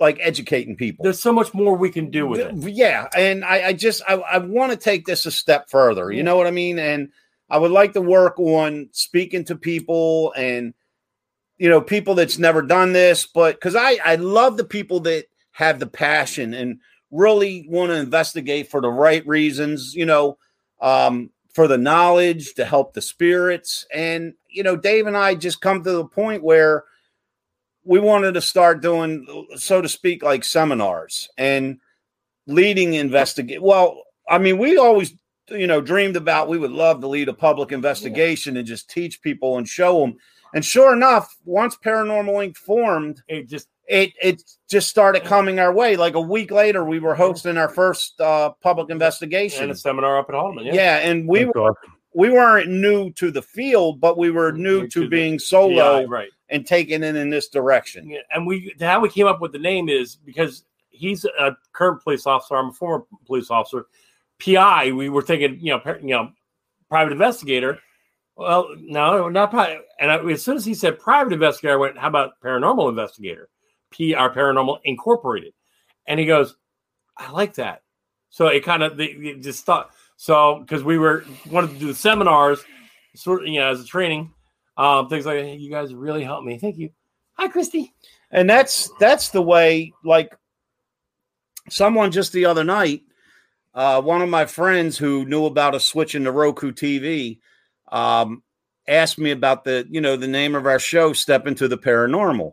like educating people.
There's so much more we can do with it.
Yeah, and I, I just I, I want to take this a step further. You know what I mean? And I would like to work on speaking to people and you know people that's never done this, but because I I love the people that have the passion and really want to investigate for the right reasons. You know, um, for the knowledge to help the spirits, and you know, Dave and I just come to the point where we wanted to start doing, so to speak, like seminars and leading investigate. Well, I mean, we always, you know, dreamed about we would love to lead a public investigation and just teach people and show them. And sure enough, once Paranormal Inc. formed,
It just
it it just started coming our way. Like a week later, we were hosting our first uh, public investigation.
and a seminar up at Haldeman.
yeah.
Yeah.
and we
That's
were,
awesome.
we weren't new to the field, but we were new
New
to,
to the-
being solo
Yeah, right.
and taking it in this direction.
Yeah, and we how we came up with the name is because he's a current police officer. I'm a former police officer. PI. We were thinking, you know, you know, private investigator. Well, no, not private. And I, as soon as he said private investigator, I went, "How about paranormal investigator?" PR Paranormal Incorporated, and he goes, "I like that." So it kind of just thought so because we were wanted to do the seminars, sort of you know as a training, um, things like that. You guys really helped me. Thank you. Hi, Christy.
and that's that's the way like someone just the other night uh one of my friends who knew about us switching to roku tv um asked me about the you know the name of our show step into the paranormal.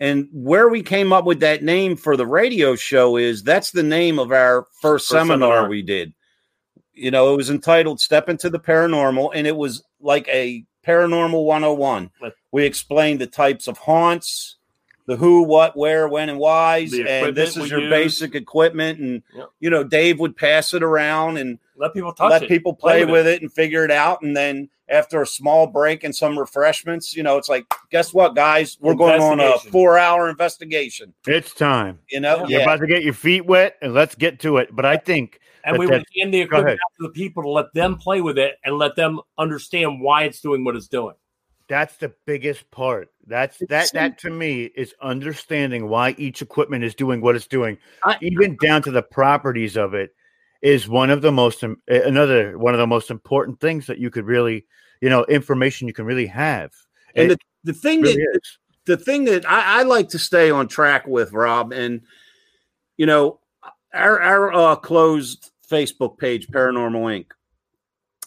And where we came up with that name for the radio show is that's the name of our first,
First
seminar,
seminar.
we did. You know it was entitled step into the paranormal and it was like a paranormal 101 we explained the types of haunts the who what where when and whys and this is your
use.
basic equipment and
Yep.
you know dave would pass it around and
Let people touch it.
let
it.
people play, with it. and figure it out and then after a small break and some refreshments you know it's like guess what guys we're going on a four hour investigation
It's time.
you know
You're about to get your feet wet, and let's get to it. But I think
And
But
we
that-
would hand the
go ahead.
equipment out to the people to let them play with it and let them understand why it's doing what it's doing.
That's the biggest part. That's that that to me is understanding why each equipment is doing what it's doing,
I-
even down to the properties of it. Is one of the most another one of the most important things that you could really, you know, information you can really have.
and
It
the, the thing
really
that
is.
the thing that I, I like to stay on track with, Rob, and you know, our our uh, closed Facebook page, Paranormal Inc.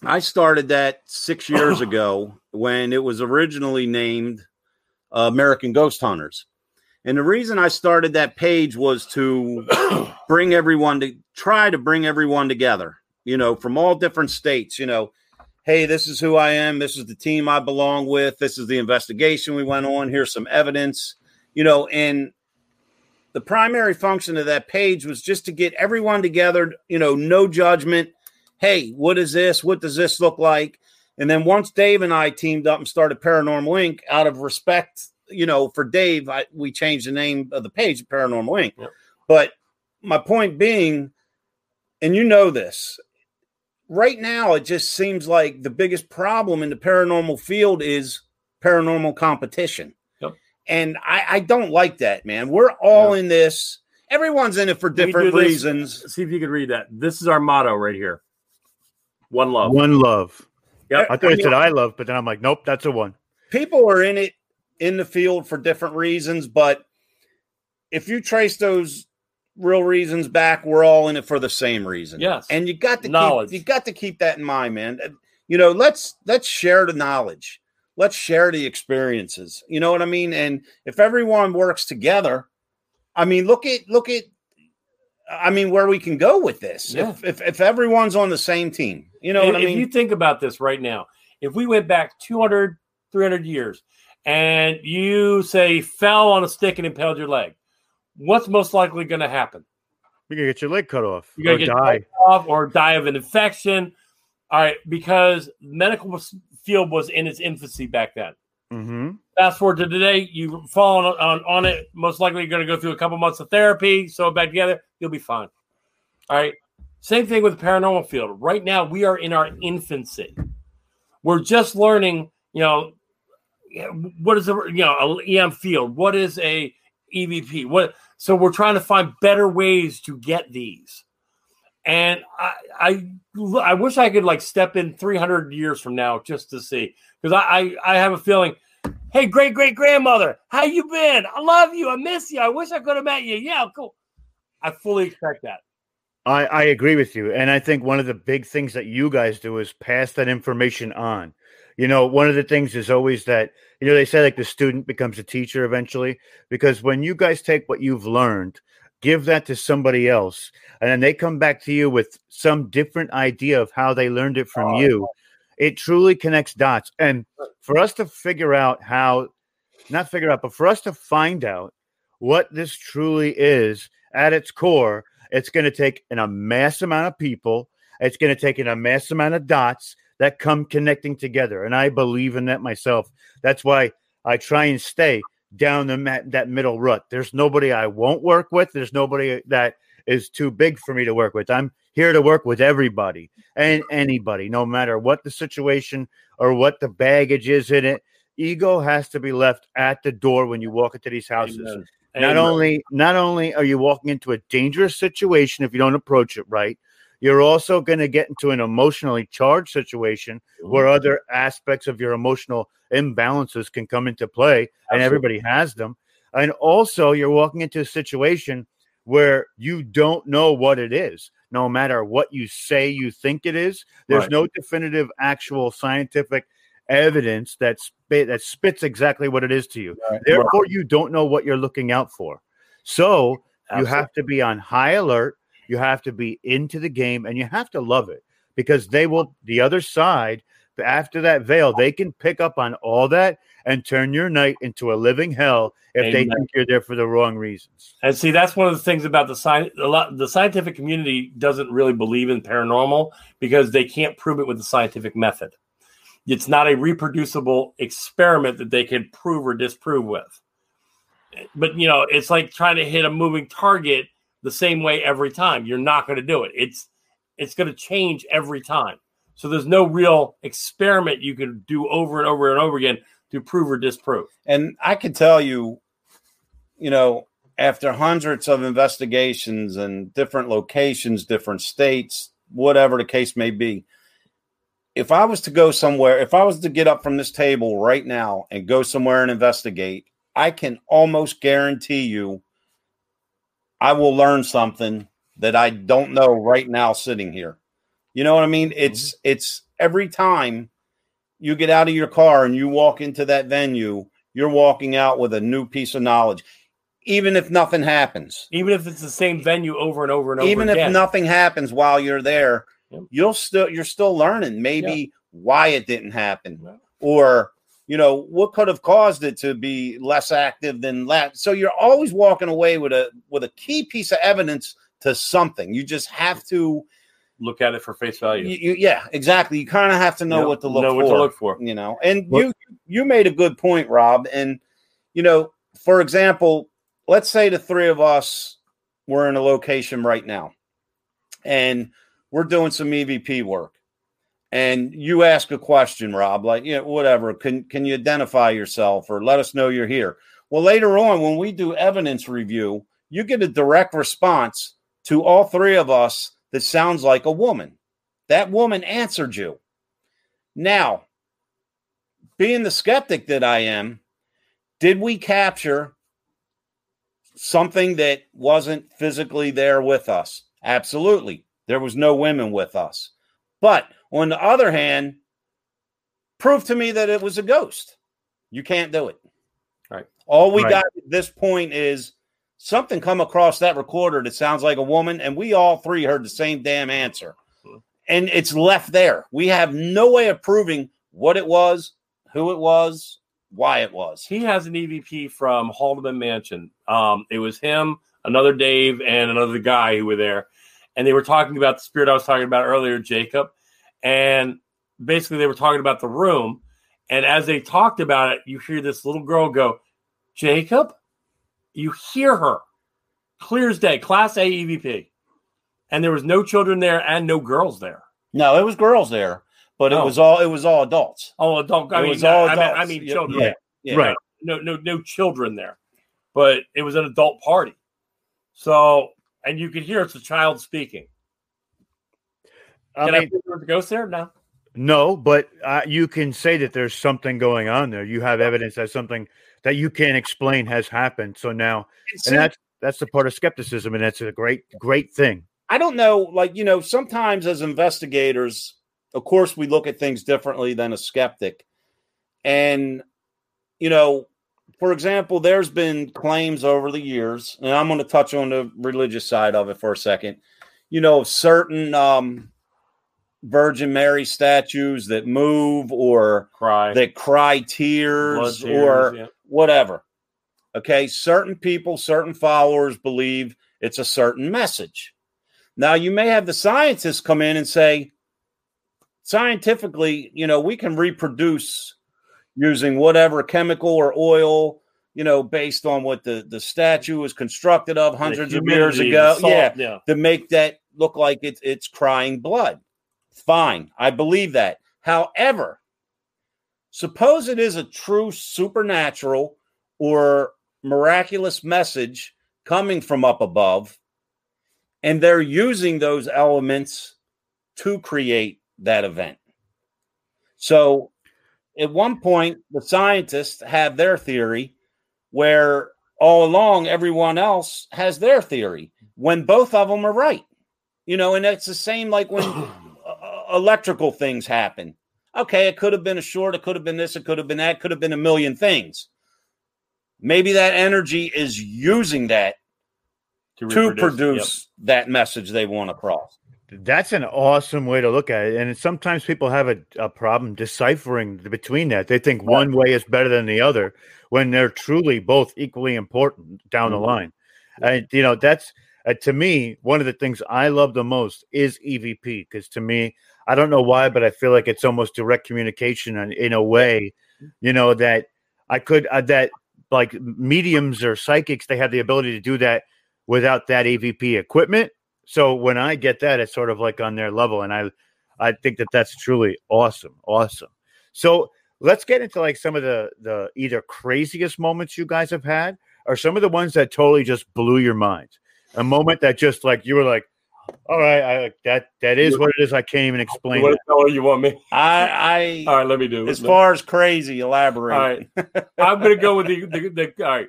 I started that six years ago when it was originally named uh, American Ghost Hunters, and the reason I started that page was to bring everyone to try to bring everyone together. You know, from all different states. You know, hey, this is who I am. This is the team I belong with. This is the investigation we went on. Here's some evidence, you know, and the primary function of that page was just to get everyone together, you know, no judgment. Hey, what is this? What does this look like? And then once Dave and I teamed up and started Paranormal Inc., out of respect, you know, for Dave, I, we changed the name of the page to Paranormal Inc.
Yep.
But my point being, and you know this, right now it just seems like the biggest problem in the paranormal field is paranormal competition.
Yep.
And I, I don't like that, man. We're all in this. Everyone's in it for different reasons.
See if you could read that. This is our motto right here. One love.
One love.
Yeah,
I thought I said I love, but then I'm like, nope, that's a one.
People are in it in the field for different reasons, but if you trace those real reasons back, we're all in it for the same reason.
Yes.
And you got to
Knowledge.
keep you got to keep that in mind, man. Uh, you know, let's let's share the knowledge. Let's share the experiences. You know what I mean? And if everyone works together, I mean, look at look at I mean where we can go with this.
Yeah.
If, if if everyone's on the same team. You know
if,
what I
if
mean?
you think about this right now, if we went back 200, 300 years and you say fell on a stick and impaled your leg, what's most likely going to happen?
You're gonna get your leg cut off.
You're
or
going to get
die.
off or die of an infection. All right, because medical field was in its infancy back then.
Mm-hmm.
Fast forward to today, you fall on, on, on it. Most likely, you're going to go through a couple months of therapy, sew it back together. You'll be fine. All right. Same thing with the paranormal field. Right now, we are in our infancy. We're just learning. You know, what is a you know a EM field? What is a EVP? What? So we're trying to find better ways to get these. And I, I, I wish I could like step in 300 years from now just to see, because I, I, I have a feeling Hey, great great grandmother, how you been? I love you. I miss you. I wish I could have met you. Yeah, cool. I fully expect that.
I, I agree with you. And I think one of the big things that you guys do is pass that information on. You know, one of the things is always that, you know, they say like the student becomes a teacher eventually, because when you guys take what you've learned, give that to somebody else, and then they come back to you with some different idea of how they learned it from oh, you, it truly connects dots. And for us to figure out how, not figure out, but for us to find out what this truly is at its core, it's going to take an amass amount of people. It's going to take an amass amount of dots that come connecting together. And I believe in that myself. That's why I try and stay down the mat, that middle rut. There's nobody I won't work with. There's nobody that is too big for me to work with. I'm here to work with everybody and anybody, no matter what the situation or what the baggage is in it. Ego has to be left at the door when you walk into these houses.
Amen.
Not only not only are you walking into a dangerous situation if you don't approach it right, you're also going to get into an emotionally charged situation where other aspects of your emotional imbalances can come into play, and everybody has them. And also, you're walking into a situation where you don't know what it is. No matter what you say you think it is, there's
Right.
no definitive, actual scientific evidence that spit that spits exactly what it is to you.
Right.
Therefore, you don't know what you're looking out for. So you have to be on high alert. You have to be into the game, and you have to love it because they will. The other side, after that veil, they can pick up on all that and turn your night into a living hell if they think you're there for the wrong reasons.
And see, that's one of the things about the science. A lot, the scientific community doesn't really believe in paranormal because they can't prove it with the scientific method. It's not a reproducible experiment that they can prove or disprove with. But you know, it's like trying to hit a moving target the same way every time. You're not going to do it. It's it's going to change every time. So there's no real experiment you can do over and over and over again to prove or disprove.
And I can tell you, you know, after hundreds of investigations and different locations, different states, whatever the case may be, if I was to go somewhere, if I was to get up from this table right now and go somewhere and investigate, I can almost guarantee you I will learn something that I don't know right now sitting here. You know what I mean? It's mm-hmm. it's every time you get out of your car and you walk into that venue, you're walking out with a new piece of knowledge. Even if nothing happens.
Even if it's the same venue over and over and over
Even
again.
if nothing happens while you're there,
Yep.
you'll still you're still learning maybe why it didn't happen
Yeah.
or you know what could have caused it to be less active than that so you're always walking away with a with a key piece of evidence to something you just have to
look at it for face value.
you, you- yeah exactly you kind of have to know
Yep.
what to look
know
for
what to look for.
you know and
Well-
you you made a good point rob and you know for example let's say the three of us were in a location right now and we're doing some evp work and you ask a question rob like yeah whatever can can you identify yourself or let us know you're here well later on when we do evidence review you get a direct response to all three of us that sounds like a woman that woman answered you now being the skeptic that I am, did we capture something that wasn't physically there with us? Absolutely. There was no women with us. But on the other hand, prove to me that it was a ghost. You can't do it.
Right.
All we
Right.
got at this point is something come across that recorder that sounds like a woman, and we all three heard the same damn answer. And it's left there. We have no way of proving what it was, who it was, why it was.
He has an EVP from Haldeman Mansion. Um, it was him, another Dave, and another guy who were there, and they were talking about the spirit I was talking about earlier, Jacob. And basically, they were talking about the room. And as they talked about it, you hear this little girl go, "Jacob." You hear her, clear as day, Class A EVP, and there was no children there and no girls there.
No, it was girls there, but it
Oh.
was all it was all adults.
Oh, adult. I
It
mean,
was all
I mean, I mean children.
yeah, yeah.
Right.
no no no children there but it was an adult party so and you could hear it's a child speaking
I
can
mean,
i prove there was ghost there no
No, but uh, you can say that there's something going on there. You have evidence that something that you can't explain has happened. So now, and that's that's the part of skepticism, and that's a great great thing.
I don't know, like, you know, sometimes as investigators, of course, we look at things differently than a skeptic. And, you know, for example, there's been claims over the years, and I'm going to touch on the religious side of it for a second, you know, certain um, Virgin Mary statues that move or
cry
that cry tears,
tears,
or
yeah.
whatever. Okay, certain people, certain followers believe it's a certain message. Now, you may have the scientists come in and say, scientifically, you know, we can reproduce using whatever chemical or oil, you know, based on what the the statue was constructed of hundreds of years ago.
salt,
yeah,
yeah.
to make that look like it's it's crying blood. Fine, I believe that. However, suppose it is a true supernatural or miraculous message coming from up above, and they're using those elements to create that event. So, at one point, the scientists have their theory where all along everyone else has their theory when both of them are right. You know, and it's the same like when electrical things happen. Okay, it could have been a short, it could have been this, it could have been that, could have been a million things. Maybe that energy is using that to
reproduce,
produce that message they want across.
That's an awesome way to look at it. And sometimes people have a, a problem deciphering between that. They think one way is better than the other when they're truly both equally important down the
Mhm.
line. And, you know, that's uh, to me, one of the things I love the most is EVP because to me, I don't know why, but I feel like it's almost direct communication in, in a way, you know, that I could, uh, that like mediums or psychics, they have the ability to do that without that EVP equipment. So when I get that, it's sort of like on their level, and I, I think that that's truly awesome, awesome. So let's get into like some of the the either craziest moments you guys have had, or some of the ones that totally just blew your mind. A moment that just like you were like, all right, I, that that is what it is. I can't even explain.
What
it.
color you want me?
I,
All
I
right, let me do it.
as far as crazy, elaborate.
All right. I'm going to go with the, the, the all right.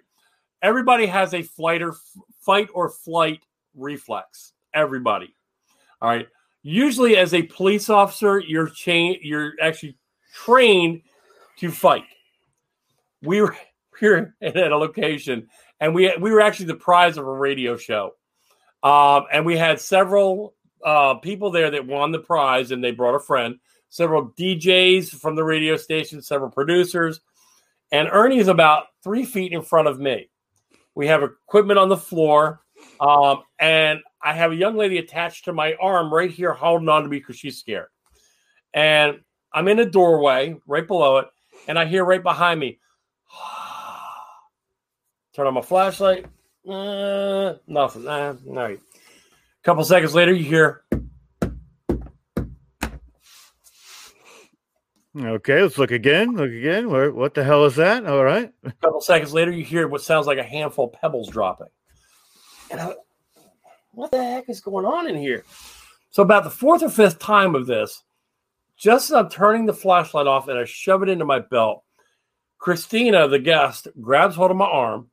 Everybody has a flight or fight or flight reflex. Everybody. All right. Usually, as a police officer, you're chain. You're actually trained to fight. We were here at a location, and we we were actually the prize of a radio show, um, and we had several uh, people there that won the prize, and they brought a friend. Several DJs from the radio station, several producers, and Ernie is about three feet in front of me. We have equipment on the floor, um, and I have a young lady attached to my arm right here, holding on to me because she's scared. And I'm in a doorway right below it, and I hear right behind me, turn on my flashlight. Uh, nothing. Uh, all right. A couple seconds later, you hear,
Okay, let's look again. Look again. Where? What the hell is that? All right.
a couple seconds later, you hear what sounds like a handful of pebbles dropping. And I, what the heck is going on in here? So, about the fourth or fifth time of this, just as I'm turning the flashlight off and I shove it into my belt, Christina, the guest, grabs hold of my arm.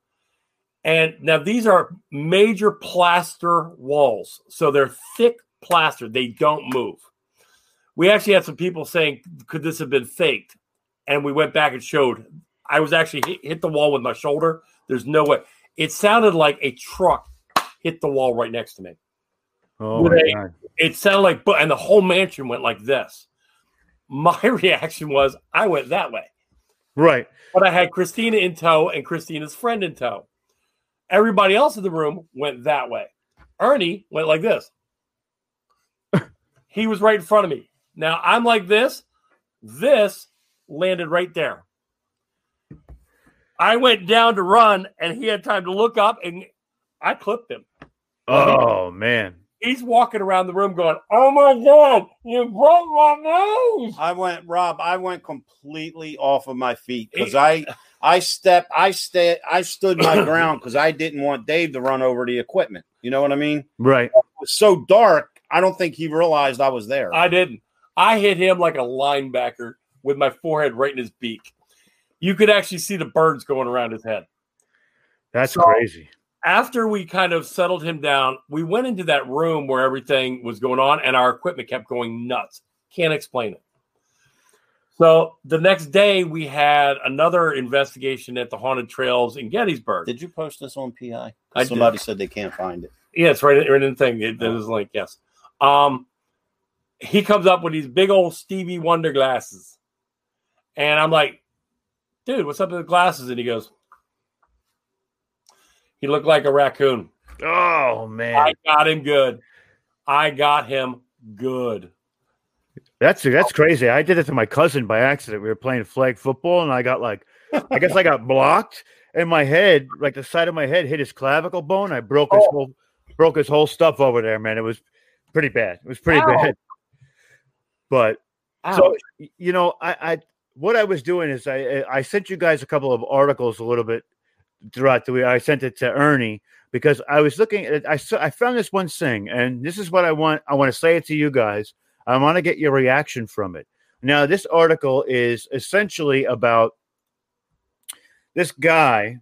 And now these are major plaster walls. So they're thick plaster, they don't move. We actually had some people saying, could this have been faked? And we went back and showed I was actually hit, hit the wall with my shoulder. There's no way. It sounded like a truck hit the wall right next to me.
Oh
With
my
a-
god.
It sounded like, but and the whole mansion went like this. My reaction was, I went that way.
Right.
But I had Christina in tow and Christina's friend in tow. Everybody else in the room went that way. Ernie went like this. he was right in front of me. Now I'm like this. This landed right there. I went down to run, and he had time to look up, and I clipped him.
Oh man.
He's walking around the room going, "Oh my god, you broke my nose!"
I went, Rob. I went completely off of my feet because I, I stepped, I stay, I stood my ground because I didn't want Dave to run over the equipment. You know what I mean?
Right.
It was so dark. I don't think he realized I was there.
I didn't. I hit him like a linebacker with my forehead right in his beak. You could actually see the birds going around his head.
That's
So-
crazy.
After we kind of settled him down, we went into that room where everything was going on and our equipment kept going nuts. Can't explain it. So the next day, we had another investigation at the haunted trails in Gettysburg.
Did you post this on PI?
I did.
Somebody said they can't find it.
Yeah, it's right, right in the thing. It, there's a link, yes. Um, he comes up with these big old Stevie Wonder glasses. And I'm like, dude, what's up with the glasses? And he goes, he looked like a raccoon.
Oh man.
I got him good. I got him good.
That's that's crazy. I did it to my cousin by accident. We were playing flag football, and I got like, I guess I got blocked, and my head, like the side of my head, hit his clavicle bone. I broke his
Oh.
whole broke his whole stuff over there, man. It was pretty bad. It was pretty
Ow.
bad. But
Ouch.
so you know, I, I what I was doing is I I sent you guys a couple of articles a little bit throughout the week. I sent it to Ernie because I was looking at I saw I found this one thing, and this is what I want. I want to say it to you guys. I want to get your reaction from it. Now, this article is essentially about this guy.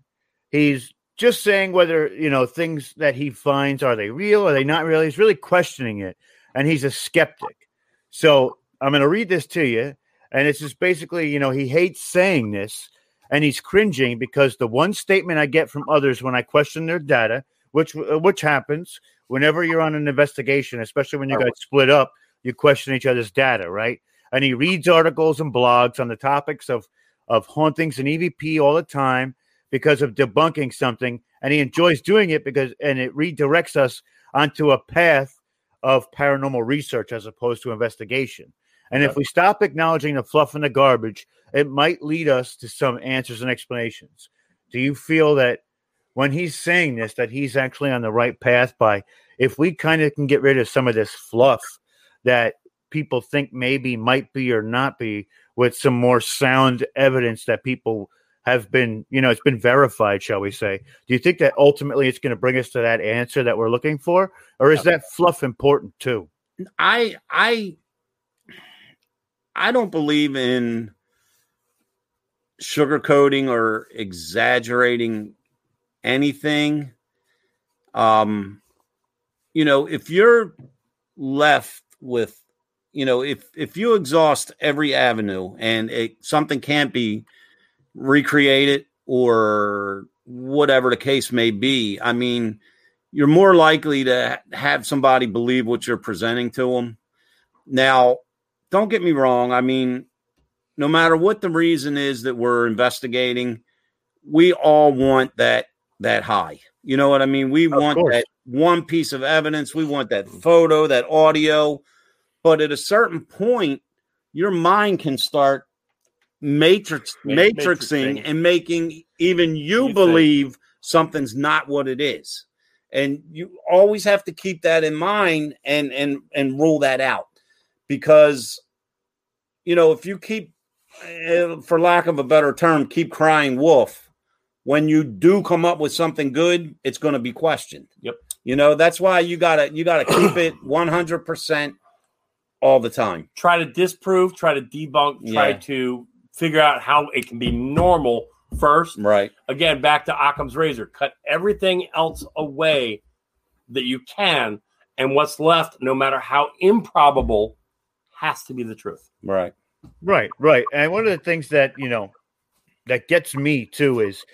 He's just saying whether you know things that he finds are they real, are they not real. He's really questioning it, and he's a skeptic. So I'm going to read this to you, and it's just basically, you know, he hates saying this, and he's cringing because the one statement I get from others when I question their data, which uh, which happens whenever you're on an investigation, especially when you guys split up, you question each other's data, right? And he reads articles and blogs on the topics of of hauntings and EVP all the time because of debunking something, and he enjoys doing it because and it redirects us onto a path of paranormal research as opposed to investigation. And if we stop acknowledging the fluff and the garbage, it might lead us to some answers and explanations. Do you feel that when he's saying this, that he's actually on the right path by if we kind of can get rid of some of this fluff that people think maybe might be or not be with some more sound evidence that people have been, you know, it's been verified, shall we say? Do you think that ultimately it's going to bring us to that answer that we're looking for? Or is that fluff important too?
I I I don't believe in sugarcoating or exaggerating anything. Um, you know, if you're left with, you know, if if you exhaust every avenue and it, something can't be recreated or whatever the case may be, I mean, you're more likely to have somebody believe what you're presenting to them. Now, don't get me wrong. I mean, no matter what the reason is that we're investigating, we all want that that high. You know what I mean? We want
course.
that one piece of evidence. We want that photo, that audio. But at a certain point, your mind can start matrix matrixing
matrixing.
and making even you,
You think.
believe something's not what it is. And you always have to keep that in mind and and and rule that out because you know if you keep eh, for lack of a better term keep crying wolf when you do come up with something good it's going to be questioned
Yep.
you know that's why you gotta you gotta keep it 100% all the time
try to disprove, try to debunk, try
Yeah.
to figure out how it can be normal first.
right
Again, back to Occam's razor. Cut everything else away that you can, and what's left, no matter how improbable, has to be the truth.
right
Right, right. And one of the things that, you know, that gets me too is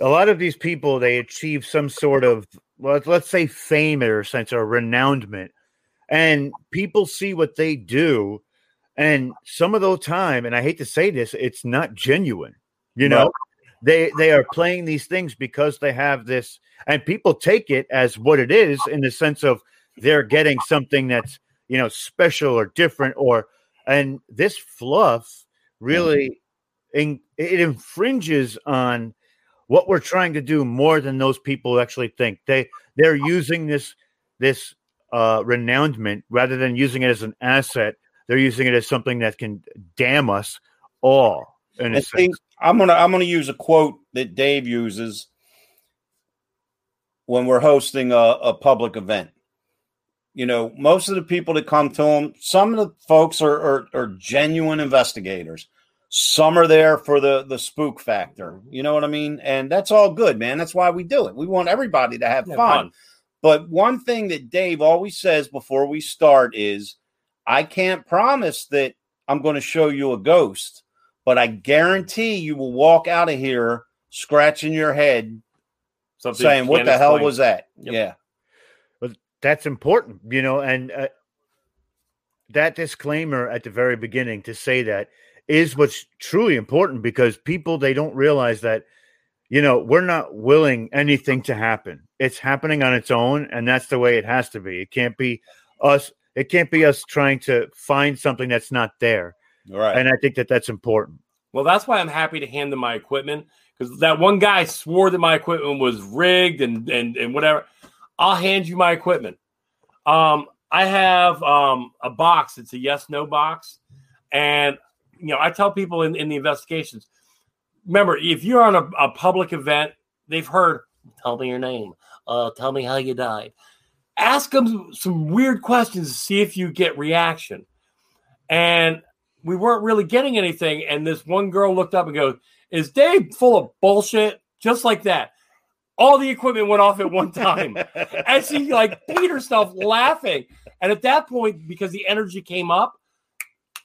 a lot of these people they achieve some sort of well, let's say fame or sense or renownment. And people see what they do, and some of the time, and I hate to say this, it's not genuine. You know,
Right.
they they are playing these things because they have this, and people take it as what it is in the sense of they're getting something that's you know special or different or and this fluff really in, it infringes on what we're trying to do more than those people actually think they they're using this this uh renownment rather than using it as an asset they're using it as something that can damn us all in a
I
sense.
think I'm gonna I'm gonna use a quote that Dave uses when we're hosting a, a public event. You know, most of the people that come to him, some of the folks are, are are genuine investigators. Some are there for the the spook factor. Mm-hmm. You know what I mean? And that's all good, man. That's why we do it. We want everybody to have
Yeah,
fun.
fun.
But one thing that Dave always says before we start is, I can't promise that I'm going to show you a ghost, but I guarantee you will walk out of here scratching your head
Something
saying, What the hell
explain.
was that?
Yep.
Yeah.
That's important, you know, and uh, that disclaimer at the very beginning to say that is what's truly important because people they don't realize that you know we're not willing anything to happen. It's happening on its own, and that's the way it has to be. It can't be us. It can't be us trying to find something that's not there.
Right.
And I think that that's important.
Well, that's why I'm happy to hand them my equipment because that one guy swore that my equipment was rigged and and and whatever. I'll hand you my equipment. Um, I have um, a box. It's a yes no box, and you know I tell people in, in the investigations. Remember, if you're on a, a public event, they've heard. Tell me your name. Uh, tell me how you died. Ask them some weird questions to see if you get reaction. And we weren't really getting anything. And this one girl looked up and goes, Is Dave full of bullshit? Just like that. All the equipment went off at one time. and she like beat herself laughing. And at that point, because the energy came up,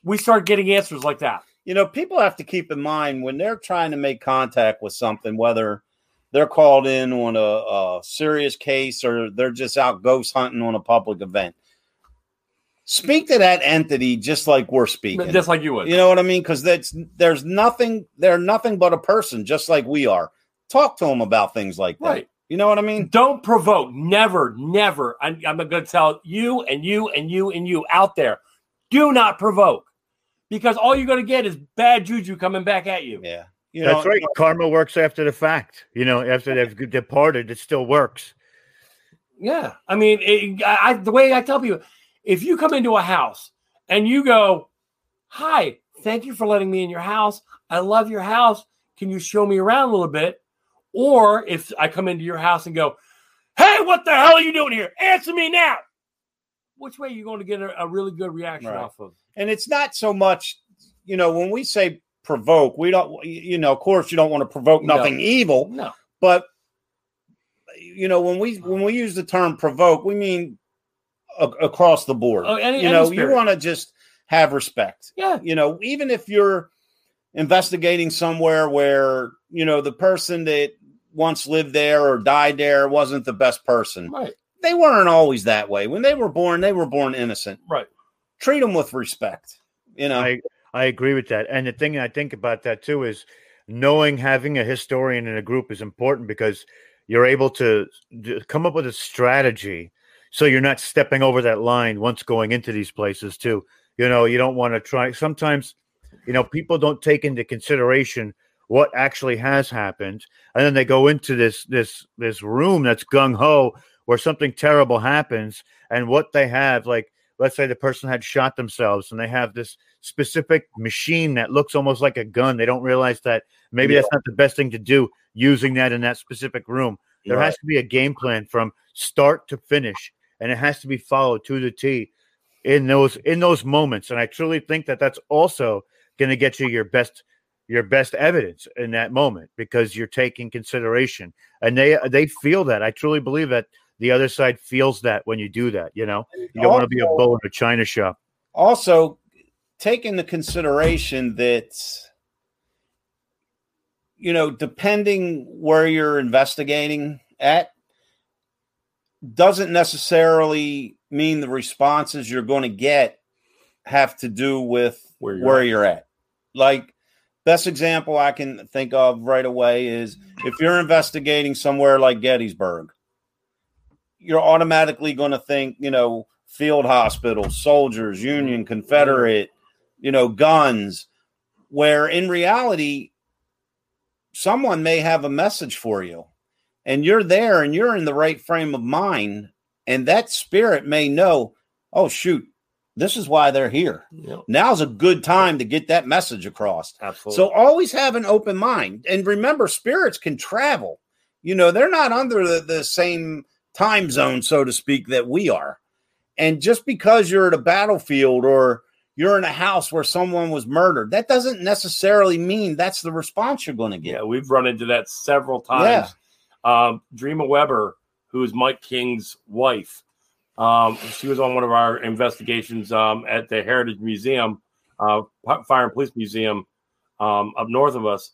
we started getting answers like that.
You know, people have to keep in mind when they're trying to make contact with something, whether they're called in on a, a serious case or they're just out ghost hunting on a public event. Speak to that entity just like we're speaking.
Just like you would.
You know what I mean? Because that's there's nothing, they're nothing but a person, just like we are. Talk to them about things like that.
Right.
You know what I mean?
Don't provoke. Never, never. I'm, I'm going to tell you and you and you and you out there do not provoke because all you're going to get is bad juju coming back at you.
Yeah. You
That's
know,
right. Uh, Karma works after the fact. You know, after they've departed, it still works.
Yeah. I mean, it, I, I- the way I tell people, if you come into a house and you go, Hi, thank you for letting me in your house. I love your house. Can you show me around a little bit? Or if I come into your house and go, Hey, what the hell are you doing here? Answer me now. Which way are you going to get a, a really good reaction
Right.
off of?
and it's not so much, you know, when we say provoke, we don't, you know, of course, you don't want to provoke
No.
nothing evil,
No.
but you know, when we when we use the term provoke, we mean a- across the board.
Oh, any-
you know, you want to just have respect.
Yeah.
You know, even if you're investigating somewhere where you know the person that once lived there or died there wasn't the best person.
Right.
They weren't always that way. When they were born, they were born innocent.
Right.
Treat them with respect. You know,
I I agree with that. And the thing I think about that too is knowing having a historian in a group is important because you're able to d- come up with a strategy so you're not stepping over that line once going into these places too. You know, you don't want to try sometimes you know people don't take into consideration what actually has happened and then they go into this this this room that's gung ho where something terrible happens and what they have like let's say the person had shot themselves and they have this specific machine that looks almost like a gun. They don't realize that maybe that's not the best thing to do using that in that specific room. There
Right.
has to be a game plan from start to finish and it has to be followed to the t in those in those moments and i truly think that that's also going to get you your best your best evidence in that moment because you're taking consideration. And they uh, they feel that. I truly believe that the other side feels that when you do that you know? You don't want to be a bull in a china shop.
Also take into consideration that you know depending where you're investigating at doesn't necessarily mean the responses you're going to get have to do with
Where
where
you're
you're,
at.
at. Like best example i can think of right away is if you're investigating somewhere like gettysburg you're automatically going to think you know field hospitals soldiers union confederate you know guns where in reality someone may have a message for you and you're there and you're in the right frame of mind and that spirit may know oh shoot this is why they're here
Yep.
now's a good time to get that message across
Absolutely.
so always have an open mind. And remember, spirits can travel. You know, they're not under the, the same time zone, so to speak, that we are. And just because you're at a battlefield or you're in a house where someone was murdered, that doesn't necessarily mean that's the response you're going to get.
Yeah, we've run into that several times. Um, Dreama Weber, who is Mike King's wife, um, she was on one of our investigations um, at the Heritage Museum, uh, Fire and Police Museum um, up north of us,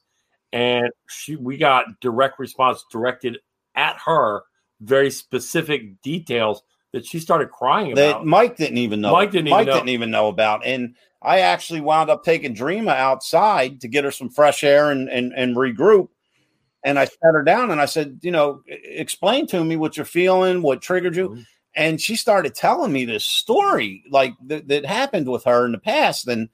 and she we got direct response directed at her, very specific details that she started crying
that
about.
Mike didn't even know.
Mike didn't even
Mike
know.
didn't even know about. And I actually wound up taking Dreama outside to get her some fresh air and and, and regroup. And I sat her down and I said, you know, explain to me what you're feeling, what triggered you.
Mhm.
And she started telling me this story like that, that happened with her in the past. And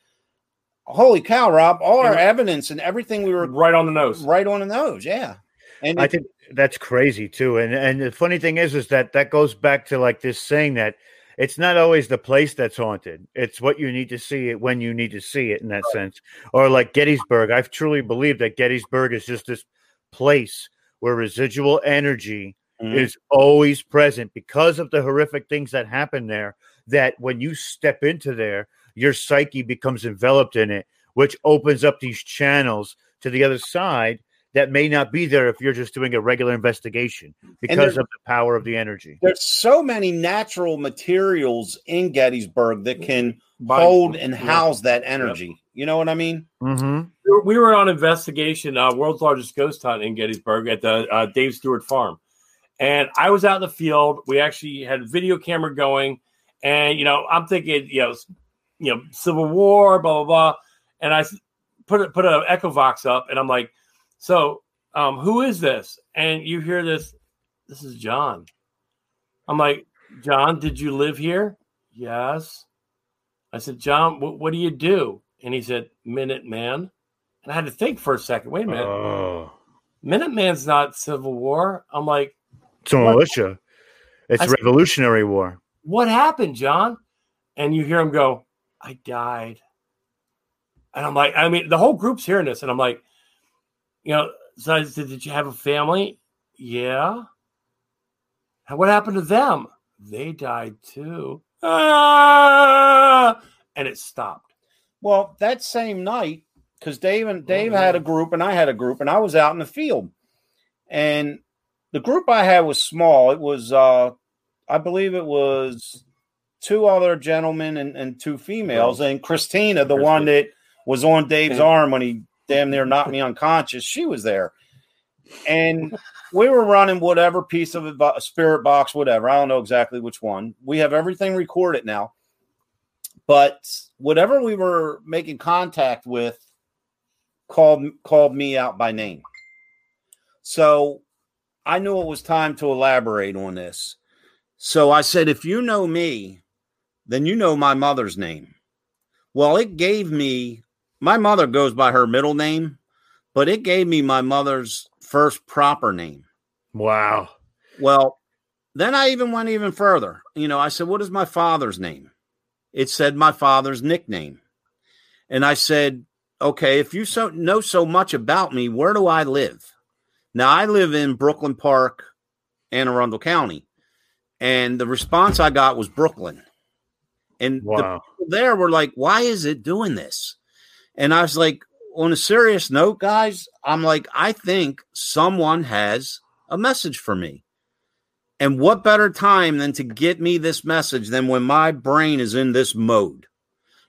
holy cow, Rob! All our
And-
evidence and everything we were
Right on the nose.
right on the nose. Yeah, and
I
it-
think that's crazy too. And and the funny thing is, is that that goes back to like this saying that it's not always the place that's haunted. It's what you need to see it when you need to see it in that sense. Or like Gettysburg, I've truly believed that Gettysburg is just this place where residual energy
Mhm.
is always present because of the horrific things that happen there. That when you step into there, your psyche becomes enveloped in it, which opens up these channels to the other side that may not be there if you're just doing a regular investigation because
there-
of the power of the energy.
there's so many natural materials in Gettysburg that can
By-
hold and
yeah.
house that energy. You know what I mean?
Mm-hmm.
We were- we were on investigation, uh, world's largest ghost hunt in Gettysburg at the uh, Dave Stewart Farm, and I was out in the field. We actually had a video camera going, and you know, I'm thinking, you know, you know, Civil War, blah blah blah, and I put a, put an Echo Vox up, and I'm like, so um, who is this? And you hear this, this is John. I'm like, John, did you live here? Yes. I said, John, wh- what do you do? And he said, Minute Man. And I had to think for a second. Wait a minute.
Oh,
Minuteman's not Civil War. I'm like,
it's a militia. It's
I said-
Revolutionary War.
what happened, John? And you hear him go, I died. And I'm like, I mean, the whole group's hearing this. And I'm like, you know, so I said, Did you have a family? Yeah. And what happened to them? They died too. Ah! And it stopped.
Well, that same night, because Dave and Dave had a group and I had a group, and I was out in the field. And the group I had was small. It was uh I believe it was two other gentlemen and, and two females, and Christina, the one that was on Dave's arm when he damn near knocked me unconscious, she was there. And we were running whatever piece of a spirit box, whatever. I don't know exactly which one. We have everything recorded now but whatever we were making contact with called called me out by name so i knew it was time to elaborate on this so i said if you know me then you know my mother's name well it gave me my mother goes by her middle name but it gave me my mother's first proper name
Wow.
well, then I even went even further. You know, I said, What is my father's name? It said my father's nickname. And I said, Okay, if you so know so much about me, where do I live? Now I live in Brooklyn Park, Anne Arundel County. And the response I got was Brooklyn. And the
Wow.
people there were like, why is it doing this? And I was like, on a serious note, guys, I'm like, I think someone has a message for me. And what better time than to get me this message than when my brain is in this mode?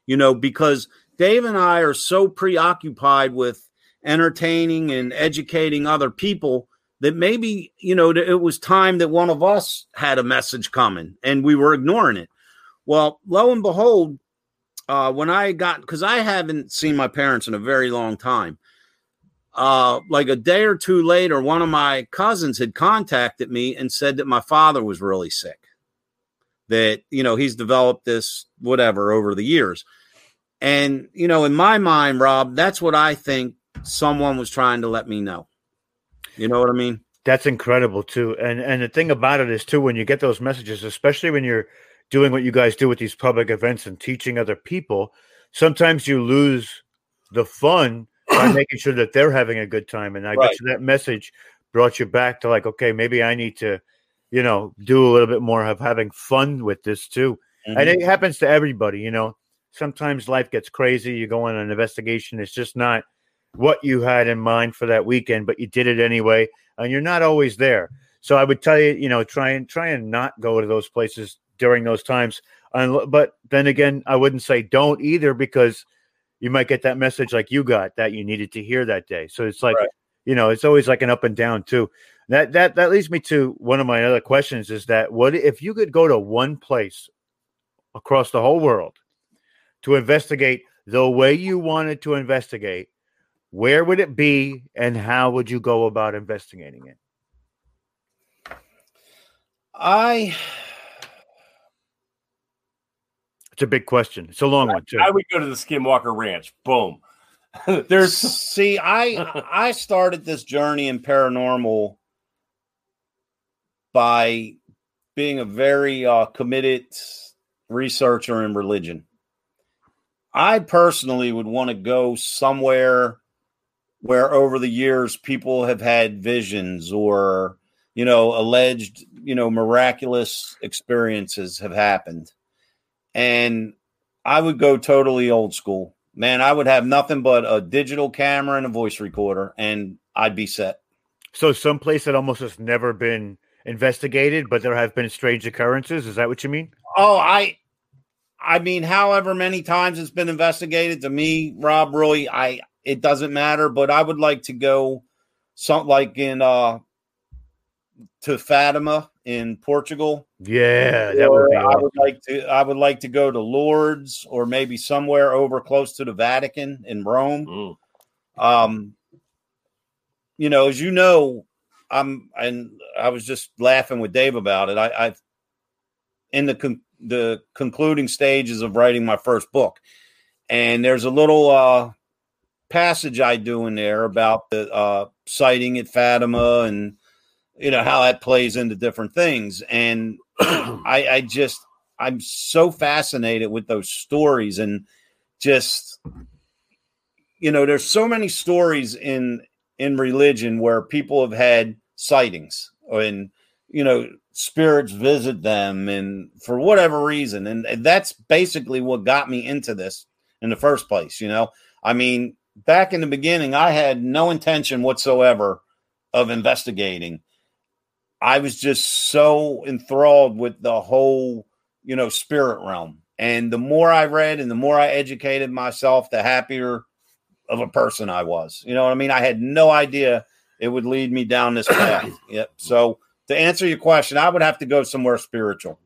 You know, because Dave and I are so preoccupied with entertaining and educating other people that maybe, you know, it was time that one of us had a message coming and we were ignoring it. Well, lo and behold, uh, when I got, because I haven't seen my parents in a very long time, uh, like a day or two later, one of my cousins had contacted me and said that my father was really sick. That, you know, he's developed this whatever over the years. And, you know, in my mind, Rob, that's what I think someone was trying to let me know. You know what I mean?
That's incredible too. And and the thing about it is too when you get those messages, especially when you're doing what you guys do with these public events and teaching other people, sometimes you lose the fun by making sure that they're having a good time. And I
Right.
you that message brought you back to like, okay, maybe I need to, you know, do a little bit more of having fun with this too.
Mm-hmm.
And it happens to everybody, you know. Sometimes life gets crazy. You go on an investigation. It's just not what you had in mind for that weekend, but you did it anyway, and you're not always there. So I would tell you, you know, try and try and not go to those places during those times. And but then again, I wouldn't say don't either because you might get that message like you got that you needed to hear that day. So it's like,
Right.
you know, it's always like an up and down too. That that that leads me to one of my other questions is that what if you could go to one place across the whole world to investigate the way you wanted to investigate, where would it be and how would you go about investigating it?
I
It's a big question. It's a long one too.
I would go to the Skinwalker Ranch. Boom. There's
see, I I started this journey in paranormal by being a very uh, committed researcher in religion. I personally would want to go somewhere where over the years people have had visions or you know alleged you know miraculous experiences have happened and i would go totally old school man i would have nothing but a digital camera and a voice recorder and i'd be set
so someplace that almost has never been investigated, but there have been strange occurrences. Is that what you mean?
oh i i mean however many times it's been investigated to me rob really i it doesn't matter but i would like to go something like in uh to fatima in portugal
Yeah, that would
Or
be
I would like to. I would like to go to Lourdes or maybe somewhere over close to the Vatican in Rome.
Mm.
Um, you know, as you know, I'm and I was just laughing with Dave about it. I, I've in the con- the concluding stages of writing my first book, and there's a little uh, passage I do in there about the uh, sighting at Fatima and you know how that plays into different things. And I, I just I'm so fascinated with those stories and just you know there's so many stories in in religion where people have had sightings and you know spirits visit them and for whatever reason. And, and that's basically what got me into this in the first place you know? I mean back in the beginning I had no intention whatsoever of investigating I was just so enthralled with the whole, you know, spirit realm. And the more I read and the more I educated myself, the happier of a person I was. You know what I mean? I had no idea it would lead me down this path. yep. So to answer your question, I would have to go somewhere spiritual.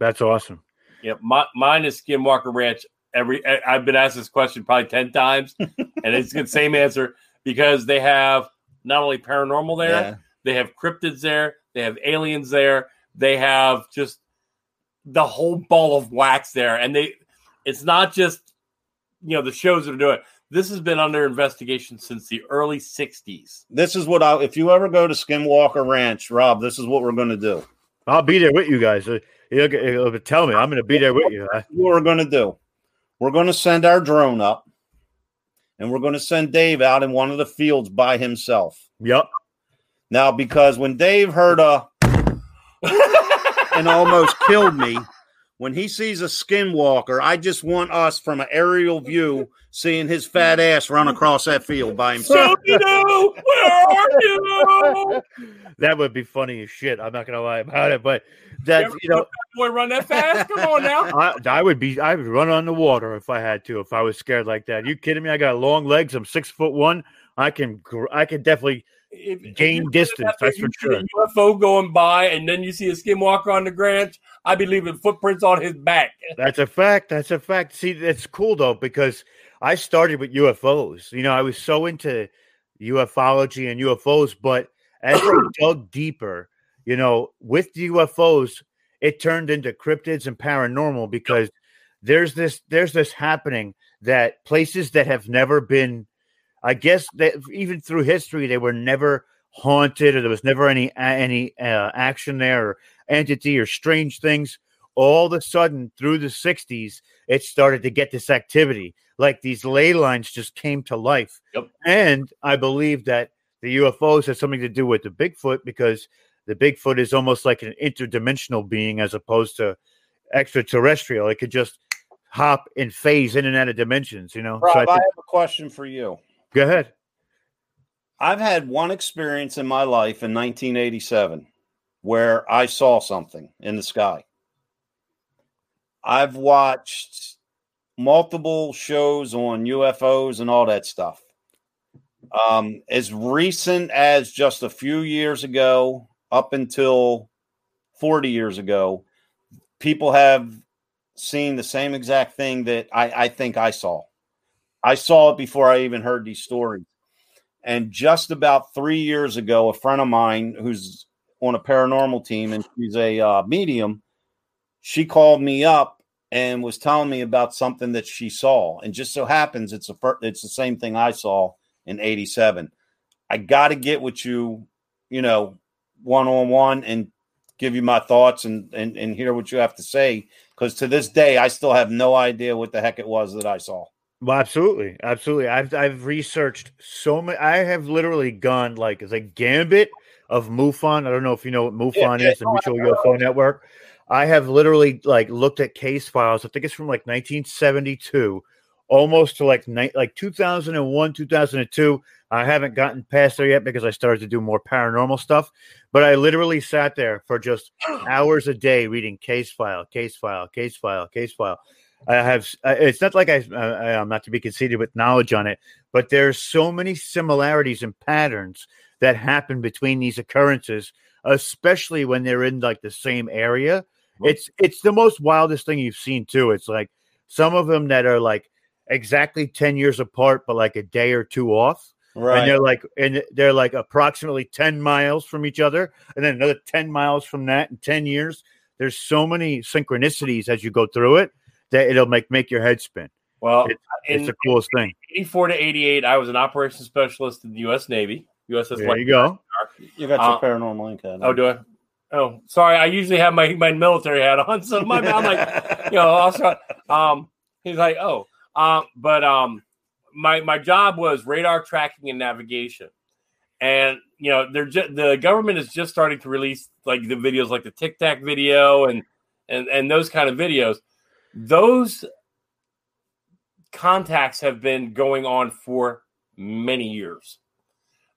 That's awesome.
Yep, my, mine is Skinwalker Ranch. Every I- I've been asked this question probably ten times, and it's the same answer because they have not only paranormal there,
Yeah.
they have cryptids there, they have aliens there, they have just the whole ball of wax there, and they it's not just you know the shows that are doing. it. This has been under investigation since the early '60s.
This is what I if you ever go to Skinwalker Ranch, Rob, this is what we're gonna do.
I'll be there with you guys. Uh, You'll, you'll tell me. I'm going to be there with you.
what we're going to do. We're going to send our drone up and we're going to send Dave out in one of the fields by himself.
Yep.
Now, because when Dave heard a and almost killed me, when he sees a skinwalker, I just want us from an aerial view seeing his fat ass run across that field by himself.
Scooby-Doo, where are you?
That would be funny as shit. I'm not going to lie about it, but that you know,
Boy, run that fast! Come on now.
I, I would be. I would run on the water if I had to. If I was scared like that. you kidding me? I got long legs. I'm six foot one. I can. I can definitely.
If- if
Gain
you-
distance, that's for
sure. UFO going by, and then you see a skinwalker on the branch. I'd be leaving footprints on his back.
That's a fact. That's a fact. See, that's cool though because I started with UFOs. You know, I was so into ufology and UFOs, but as I dug deeper, you know, with the UFOs, it turned into cryptids and paranormal because there's this there's this happening that places that have never been, I guess that even through history they were never haunted or there was never any any uh, action there or entity or strange things all of a sudden through the 60s it started to get this activity. Like these ley lines just came to life.
Yep.
and i believe that the ufos has something to do with the bigfoot because the bigfoot is almost like an interdimensional being as opposed to extraterrestrial. It could just hop and phase in and out of dimensions you know?
Rob,
so I
I have a question for you.
go ahead.
I've had one experience in my life in 1987 where I saw something in the sky. I've watched multiple shows on UFOs and all that stuff. Um, as recent as just a few years ago, up until 40 years ago, people have seen the same exact thing that I, I think I saw. I saw it before I even heard these stories. And just about three years ago, a friend of mine who's on a paranormal team and she's a uh, medium, she called me up and was telling me about something that she saw, and just so happens it's a fir- it's the same thing I saw in '87. I got to get with you, you know, one on one and give you my thoughts and, and and hear what you have to say because to this day I still have no idea what the heck it was that I saw.
Well, absolutely, absolutely. I've I've researched so many. I have literally gone like it's a gambit of MUFON. I don't know if you know what MUFON
yeah,
is, the Mutual UFO Network. I have literally like looked at case files. I think it's from like 1972, almost to like ni- like 2001, 2002. I haven't gotten past there yet because I started to do more paranormal stuff. But I literally sat there for just hours a day reading case file, case file, case file, case file. I have. It's not like I, I. I'm not to be conceited with knowledge on it, but there's so many similarities and patterns that happen between these occurrences, especially when they're in like the same area. It's it's the most wildest thing you've seen too. It's like some of them that are like exactly ten years apart, but like a day or two off Right. and they're like and they're like approximately 10 miles from each other and then another 10 miles from that in 10 years there's so many synchronicities as you go through it that it'll make make your head spin
Well,
It's- it's the coolest thing
84 to 88, I was an operations specialist in the U.S. Navy. USS
there you go
You got
Uh,
your paranormal link. Adam.
Oh, do I? Oh, sorry. I usually have my, my military hat on, so my I'm like, you know, also, um, he's like, oh, um, but um, my my job was radar tracking and navigation, and you know, they're just the government is just starting to release like the videos, like the Tic Tac video and and and those kind of videos. Those contacts have been going on for many years.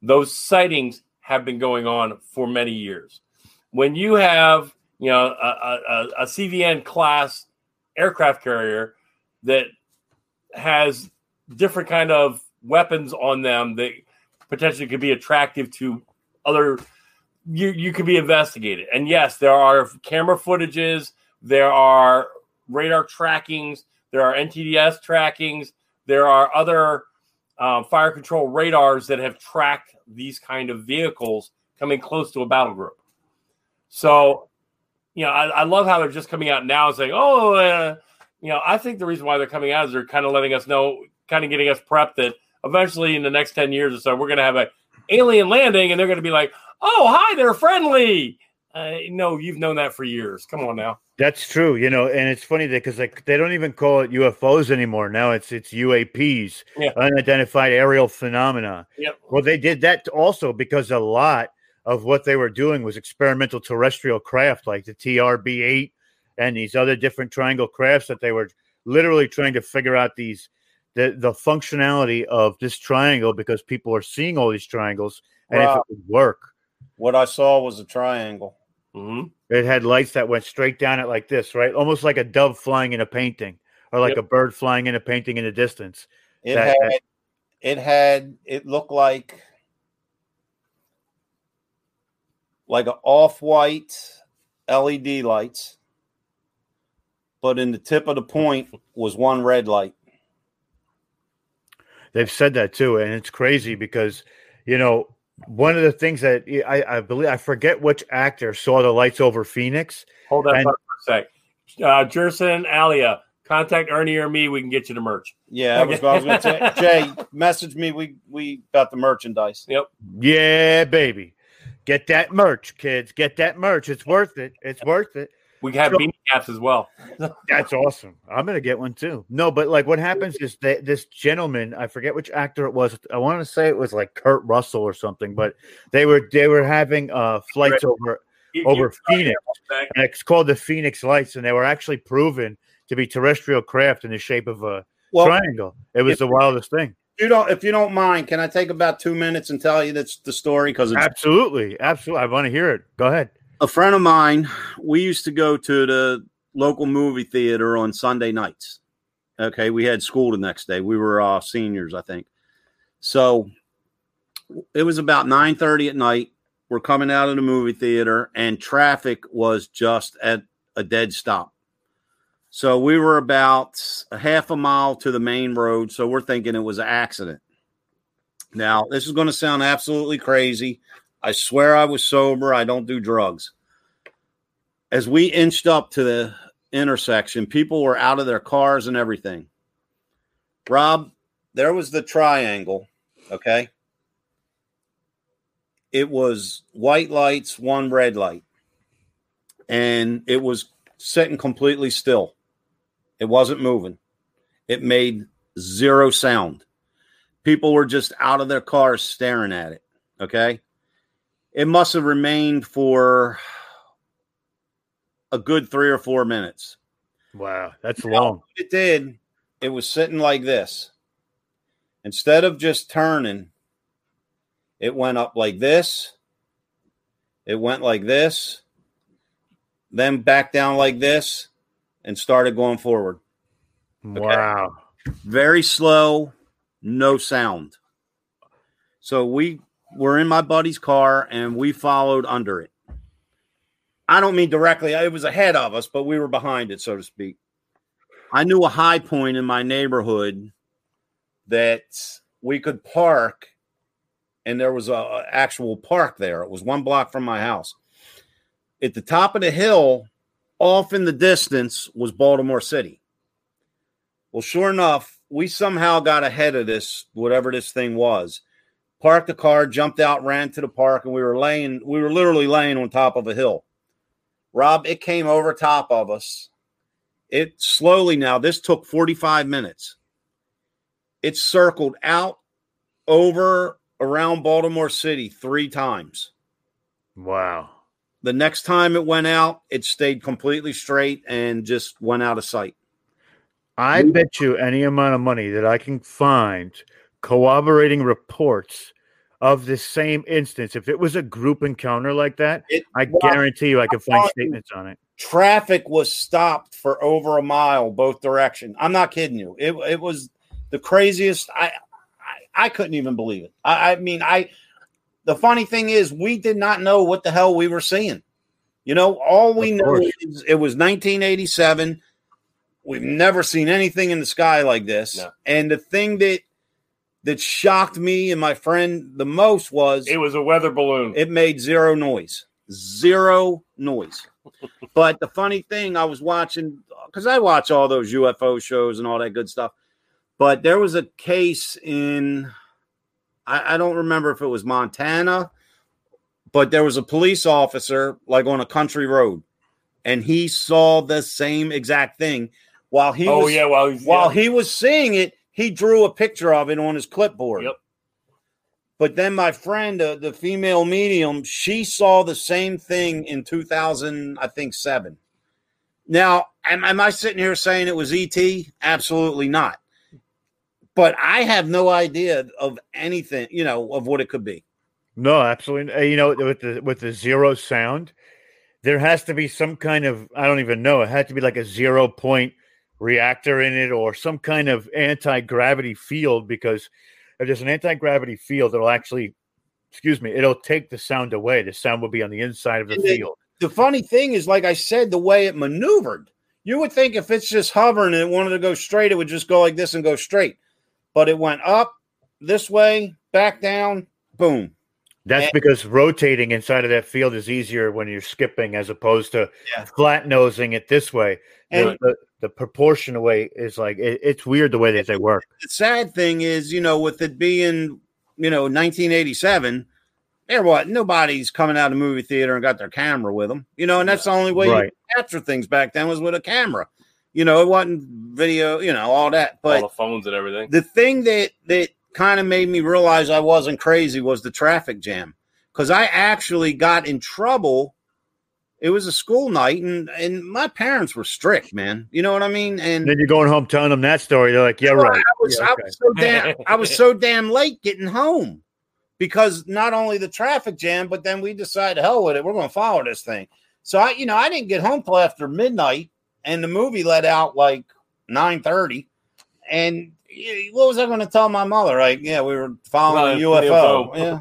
Those sightings have been going on for many years. When you have, you know, a, a, a CVN class aircraft carrier that has different kind of weapons on them that potentially could be attractive to other you you could be investigated. And yes, there are camera footages, there are radar trackings, there are NTDS trackings, there are other um, fire control radars that have tracked these kind of vehicles coming close to a battle group. So, you know, I, I love how they're just coming out now and saying, "Oh, uh, you know," I think the reason why they're coming out is they're kind of letting us know, kind of getting us prepped that eventually in the next ten years or so, we're going to have a alien landing, and they're going to be like, "Oh, hi, they're friendly." Uh, no, you've known that for years. Come on now.
That's true you know and it's funny that because like they don't even call it ufos anymore now it's it's uaps
Yeah.
unidentified aerial phenomena
Yep.
Well, they did that also because a lot of what they were doing was experimental terrestrial craft, like the TRB 8 and these other different triangle crafts that they were literally trying to figure out these the, the functionality of this triangle because people are seeing all these triangles and if it would work.
What I saw was a triangle.
hmm
It had lights that went straight down it like this, right? Almost like a dove flying in a painting or like
Yep.
a bird flying in a painting in the distance.
It
That-
had it had it looked like like an off-white LED lights, but in the tip of the point was one red light.
They've said that too, and it's crazy because you know one of the things that I, I believe I forget which actor saw the lights over Phoenix.
Hold that
And-
for a sec. Uh, Jerson, Alia, contact Ernie or me. We can get you the merch.
Yeah, that was I was going to say. Jay, message me. We we got the merchandise.
Yep.
Yeah, baby, get that merch, kids. Get that merch. It's worth it. It's worth it.
We have
So-
beanie caps as well.
That's awesome. I'm gonna get one too. No, but like what happens is that this gentleman, I forget which actor it was. I want to say it was like Kurt Russell or something, but they were they were having uh flights over
You-
over
you-
Phoenix. And it's called the Phoenix Lights, and they were actually proven to be terrestrial craft in the shape of a
Well,
triangle. It was
if-
the wildest thing.
you don't if you don't mind, can I take about two minutes and tell you that's the story because it's
Absolutely, absolutely. I want to hear it. Go ahead.
A friend of mine, we used to go to the local movie theater on Sunday nights. Okay, we had school the next day. We were uh, seniors, I think. So it was about 9:30 at night. We're coming out of the movie theater and traffic was just at a dead stop. So we were about a half a mile to the main road, so we're thinking it was an accident. Now, this is going to sound absolutely crazy. I swear I was sober. I don't do drugs. As we inched up to the intersection. People were out of their cars and everything. Rob, there was the triangle. Okay. It was white lights, one red light, and it was sitting completely still. It wasn't moving. It made zero sound. People were just out of their cars staring at it. Okay. It must have remained for a good three or four minutes.
Wow, that's long.
It did. It was sitting like this. Instead of just turning, it went up like this. It went like this, then back down like this, and started going forward.
Wow.
Very slow, no sound. So we were in my buddy's car and we followed under it. I don't mean directly, it was ahead of us, but we were behind it, so to speak. I knew a high point in my neighborhood that we could park, and there was a, actual park there. It was one block from my house. At the top of the hill, off in the distance, was Baltimore City. Well, sure enough, we somehow got ahead of this, whatever this thing was. Parked the car, jumped out, ran to the park, and we were laying, we were literally laying on top of a hill. Rob, it came over top of us. It slowly now, this took 45 minutes. It circled out over around Baltimore City three times.
Wow.
The next time it went out, it stayed completely straight and just went out of sight.
I bet you any amount of money that I can find corroborating reports of the same instance. If it was a group encounter like that,
It,
I
Rob,
guarantee you I could find statements on it.
traffic was stopped for over a mile both direction. I'm not kidding you. It it was the craziest. I I, I couldn't even believe it. I, I mean, I. The funny thing is, we did not know what the hell we were seeing. You know, all we know is it was 1987. We've never seen anything in the sky like this.
No.
And the thing that that shocked me and my friend the most was
It was a weather balloon.
it made zero noise. Zero noise. but the funny thing, I was watching because I watch all those UFO shows and all that good stuff. But there was a case in, I, I don't remember if it was Montana, but there was a police officer like on a country road, and he saw the same exact thing while he
oh
was
yeah, well,
while
yeah.
he was seeing it, he drew a picture of it on his clipboard.
Yep.
But then my friend, uh, the female medium, she saw the same thing in 2000, I think seven. Now, am, am I sitting here saying it was ET? Absolutely not. But I have no idea of anything, you know, of what it could be.
No, absolutely. uh, You know, with the with the zero sound, there has to be some kind of I don't even know. It had to be like a zero point reactor in it or some kind of anti gravity field because if there's an anti gravity field, it'll actually, excuse me, it'll take the sound away. The sound will be on the inside of the
And
field.
The funny thing is, like I said, the way it maneuvered, you would think if it's just hovering and it wanted to go straight, it would just go like this and go straight. But it went up this way, back down, boom.
That's
And-
because rotating inside of that field is easier when you're skipping as opposed to
Yeah.
flat nosing it this way. The,
And-
the, the proportion way is like it, it's weird the way that they work.
the sad thing is, you know, with it being, you know, 1987, there what nobody's coming out of the movie theater and got their camera with them, you know, and that's the only way
Right.
you capture things back then was with a camera. You know, it wasn't video, you know, all that.
all
But
the phones and everything.
the thing that that kind of made me realize I wasn't crazy was the traffic jam because I actually got in trouble. It was a school night, and and my parents were strict, man. You know what I mean? And
then you're going home telling them that story. They're like, "Yeah,
well,
right."
I was,
Yeah,
I was so damn, I was so damn late getting home because not only the traffic jam, but then we decided, hell with it, we're going to follow this thing. So I, you know, I didn't get home till after midnight, and the movie let out like nine thirty. And what was I going to tell my mother? Like, yeah, we were following a UFO.
UFO.
Yeah,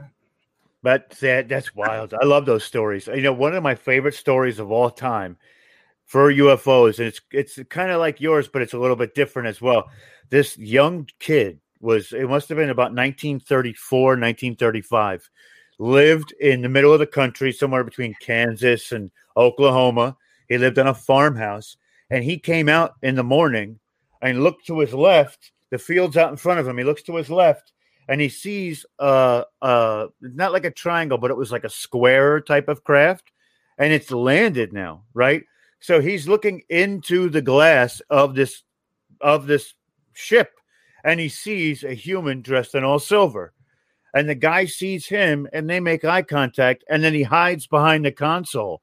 But that that's wild. I love those stories. You know, one of my favorite stories of all time for UFOs, and it's it's kind of like yours, but it's a little bit different as well. This young kid was it must have been about 1934, 1935, lived in the middle of the country, somewhere between Kansas and Oklahoma. He lived on a farmhouse, and he came out in the morning and looked to his left. The field's out in front of him. He looks to his left and he sees uh uh not like a triangle, but it was like a square type of craft, and it's landed now, right? So he's looking into the glass of this of this ship, and he sees a human dressed in all silver. And the guy sees him, and they make eye contact, and then he hides behind the console.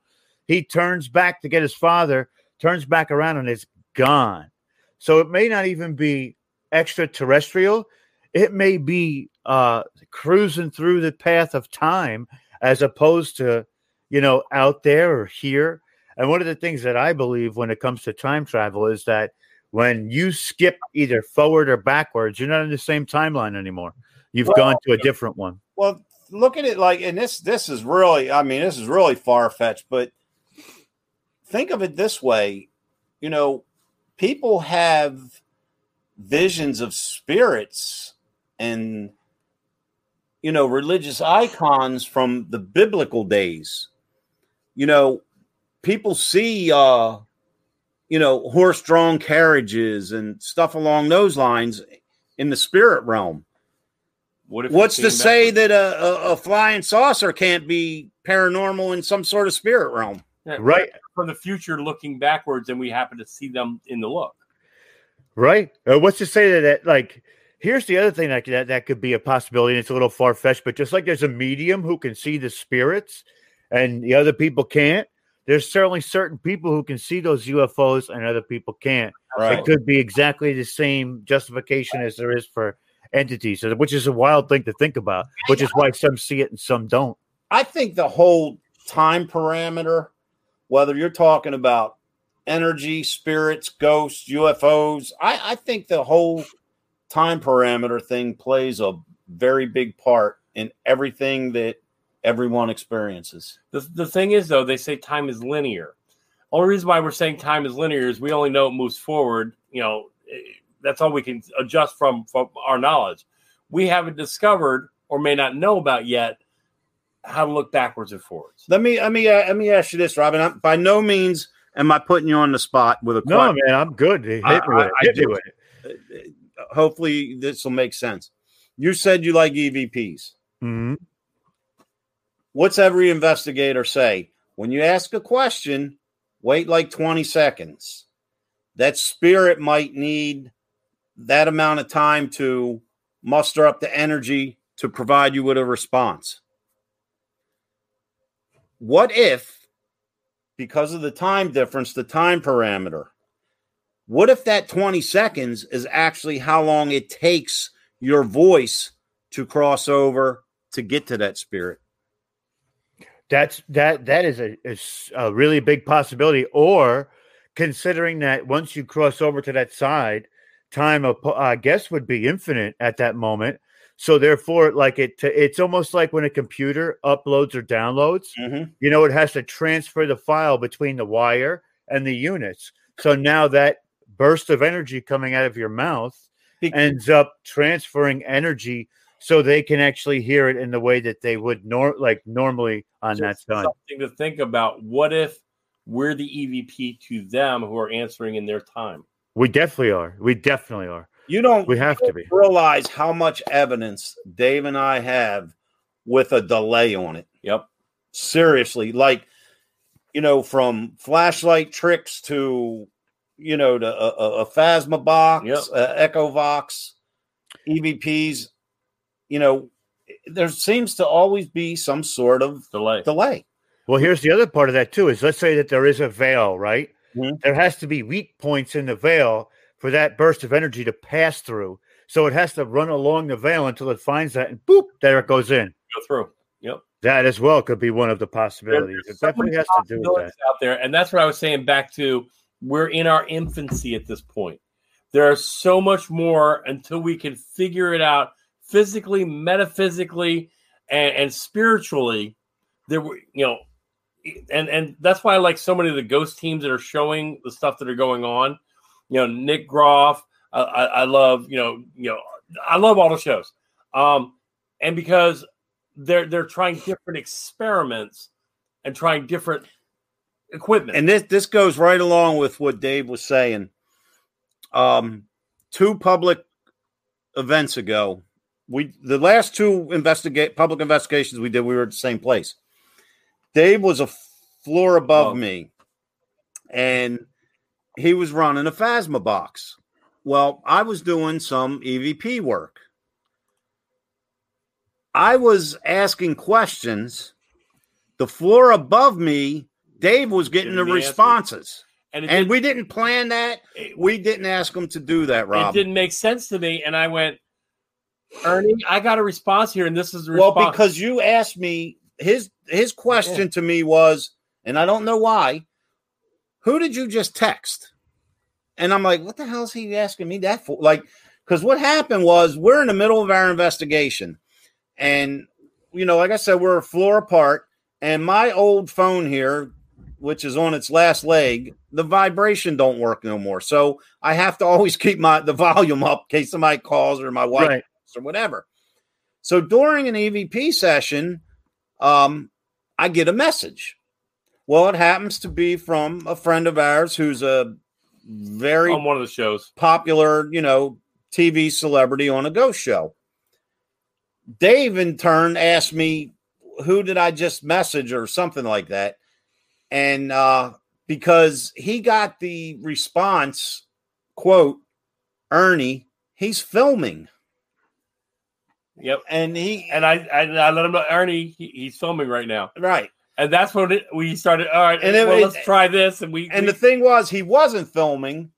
He turns back to get his father, turns back around, and is gone. So it may not even be extraterrestrial. It may be uh, cruising through the path of time as opposed to, you know, out there or here. And one of the things that I believe when it comes to time travel is that when you skip either forward or backwards, you're not in the same timeline anymore. You've
Well,
gone to a different one.
Well, look at it like, and this this is really, I mean, this is really far fetched, but think of it this way: you know, people have visions of spirits and you know religious icons from the biblical days. You know, people see uh you know horse-drawn carriages and stuff along those lines in the spirit realm.
What if
What's to say
back-
that a, a, a flying saucer can't be paranormal in some sort of spirit realm?
Yeah,
Right.
from the future looking backwards, and we happen to see them in the look?
Right. Uh, what's to say that, that like here's the other thing that, that that could be a possibility. And it's a little far fetched, but just like there's a medium who can see the spirits and the other people can't, there's certainly certain people who can see those UFOs and other people can't. It could be exactly the same justification as there is for entities, which is a wild thing to think about, which is why some see it and some don't.
I think the whole time parameter, whether you're talking about energy, spirits, ghosts, UFOs, I, I think the whole time parameter thing plays a very big part in everything that everyone experiences.
The, the thing is, though, they say time is linear. Only reason why we're saying time is linear is we only know it moves forward. You know, eh, that's all we can adjust from from our knowledge. We haven't discovered or may not know about yet how to look backwards and forwards.
Let me let me uh, let me ask you this, Robin. I'm, by no means am I putting you on the spot with a
No,
question.
No, man, I'm good. Hit me
I-
with it.
I
Hit me
do.
with it.
Hopefully, this will make sense. You said you like EVPs.
Mhm.
What's every investigator say? When you ask a question, wait like 20 seconds. That spirit might need that amount of time to muster up the energy to provide you with a response. What if, because of the time difference, the time parameter, what if that 20 seconds is actually how long it takes your voice to cross over to get to that spirit?
That's that that is a, is a really big possibility. Or considering that once you cross over to that side, time of uh, I guess would be infinite at that moment. So therefore, like it, it's almost like when a computer uploads or downloads.
Mm-hmm.
You know, it has to transfer the file between the wire and the units. So now that burst of energy coming out of your mouth ends up transferring energy so they can actually hear it in the way that they would nor like normally on that
Just
side.
something to think about. What if we're the EVP to them who are answering in their time?
We definitely are. We definitely are.
You don't
We have to be.
realize how much evidence Dave and I have with a delay on it.
Yep.
Seriously, like you know, from flashlight tricks to you know, to a, a, a Phasma box,
Yep.
uh, Echo Vox, EVPs. You know, there seems to always be some sort of
Delay.
delay.
Well, here's the other part of that too. Is let's say that there is a veil, right?
Mhm.
There has to be weak points in the veil for that burst of energy to pass through. So it has to run along the veil until it finds that, and boop, there it goes in.
Go through. Yep.
That as well could be one of the possibilities.
There's
It definitely has to do with that.
out there, and that's what I was saying. Back to we're in our infancy at this point. There are so much more until we can figure it out physically, metaphysically, and, and spiritually. There, were you know, and and that's why I like so many of the ghost teams that are showing the stuff that are going on. You know, Nick Groff. I, I, I love you know you know I love all the shows, um, and because they're they're trying different experiments and trying different equipment.
and this this goes right along with what Dave was saying. Um, two public events ago, we the last two investigate public investigations we did, we were at the same place. Dave was a floor above
Oh.
me, and he was running a Phasma box. Well, I was doing some EVP work. I was asking questions. The floor above me, Dave was getting the responses.
and
And we didn't plan that.
it,
We didn't ask him to do that, Rob.
it didn't make sense to me. And I went, Ernie, I got a response here, and this is the
Well, because you asked me his his question to me was, and I don't know why, who did you just text? And I'm like, what the hell is he asking me that for? Like, because what happened was we're in the middle of our investigation, and you know, like I said, we're a floor apart, and my old phone here, which is on its last leg, the vibration don't work no more. So I have to always keep my the volume up in case somebody calls or my wife
Right.
or whatever. So during an EVP session, um, I get a message. Well, it happens to be from a friend of ours who's a very
on one of the shows,
popular, you know, TV celebrity on a ghost show. Dave, in turn, asked me, Who did I just message or something like that? And uh, because he got the response, quote, Ernie, he's filming.
yep.
And he,
And I, I, I let him know, Ernie, he, he's filming right now,
right.
And that's when it, we started. All right,
And it-
well,
it-
let's try this, and we
And
we-
the thing was, he wasn't filming,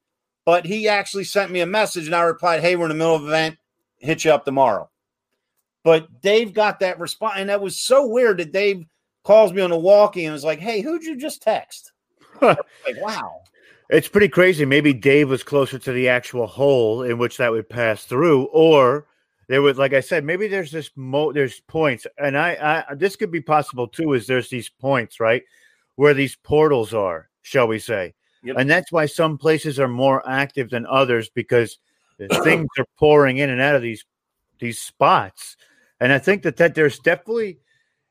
but he actually sent me a message, and I replied, "Hey, we're in the middle of an event. Hit you up tomorrow." But Dave got that response, and that was so weird that Dave calls me on the walkie and was like, "Hey, who'd you just text?" like, wow.
It's pretty crazy. Maybe Dave was closer to the actual hole in which that would pass through, or there was, like I said, maybe there's this mo there's points, and I, I this could be possible too. Is there's these points right where these portals are, shall we say,
Yep.
and that's why some places are more active than others because things are pouring in and out of these these spots, and I think that that there's definitely,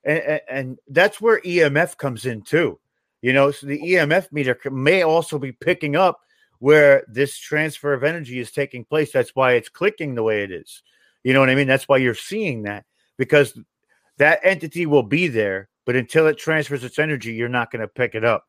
and, and- and that's where EMF comes in too. You know, so the EMF meter may also be picking up where this transfer of energy is taking place. That's why it's clicking the way it is. You know what I mean? That's why you're seeing that because that entity will be there, but until it transfers its energy, you're not going to pick it up.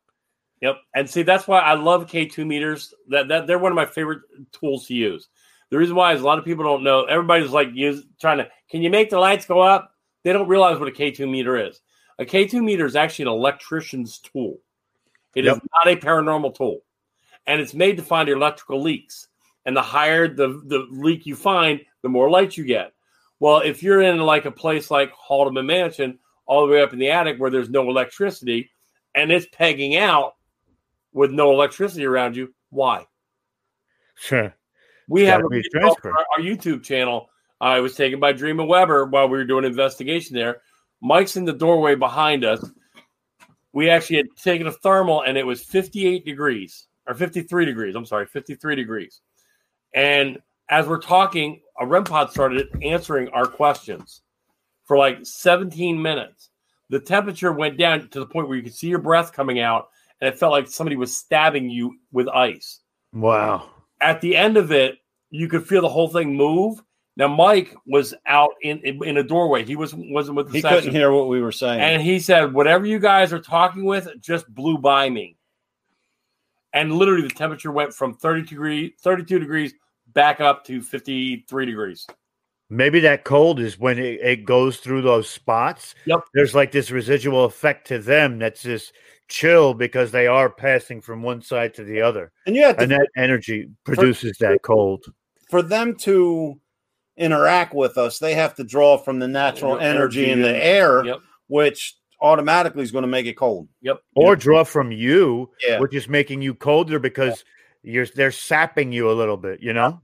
Yep. And see, that's why I love K2 meters. That, that they're one of my favorite tools to use. The reason why is a lot of people don't know. Everybody's like use trying to can you make the lights go up? They don't realize what a K2 meter is. A K2 meter is actually an electrician's tool. It is
Yep.
not a paranormal tool. And it's made to find your electrical leaks. And the higher the, the leak you find, the more light you get. Well, if you're in like a place like Haldeman Mansion, all the way up in the attic where there's no electricity, and it's pegging out with no electricity around you, why?
Sure.
We have a video our, YouTube channel. Uh, it was taken by Dream Dreamer Weber while we were doing an investigation there. Mike's in the doorway behind us. We actually had taken a thermal and it was 58 degrees or 53 degrees. I'm sorry, 53 degrees. And as we're talking, a REM pod started answering our questions for like 17 minutes. The temperature went down to the point where you could see your breath coming out and it felt like somebody was stabbing you with ice
Wow.
at the end of it, you could feel the whole thing move. Now Mike was out in in, in a doorway. He was wasn't with the
He
session.
couldn't hear what we were saying.
and he said, "Whatever you guys are talking with just blew by me." And literally, the temperature went from 32 degrees, 32 degrees back up to 53 degrees.
Maybe that cold is when it, it goes through those spots.
Yep.
There's like this residual effect to them that's this chill because they are passing from one side to the other.
and you have to
And that energy produces that cold.
for them to interact with us, they have to draw from the natural
Energy,
energy in the air,
Yep.
which automatically is going to make it cold.
Yep.
Or draw from you,
Yeah.
which is making you colder because you're they're sapping you a little bit, you know?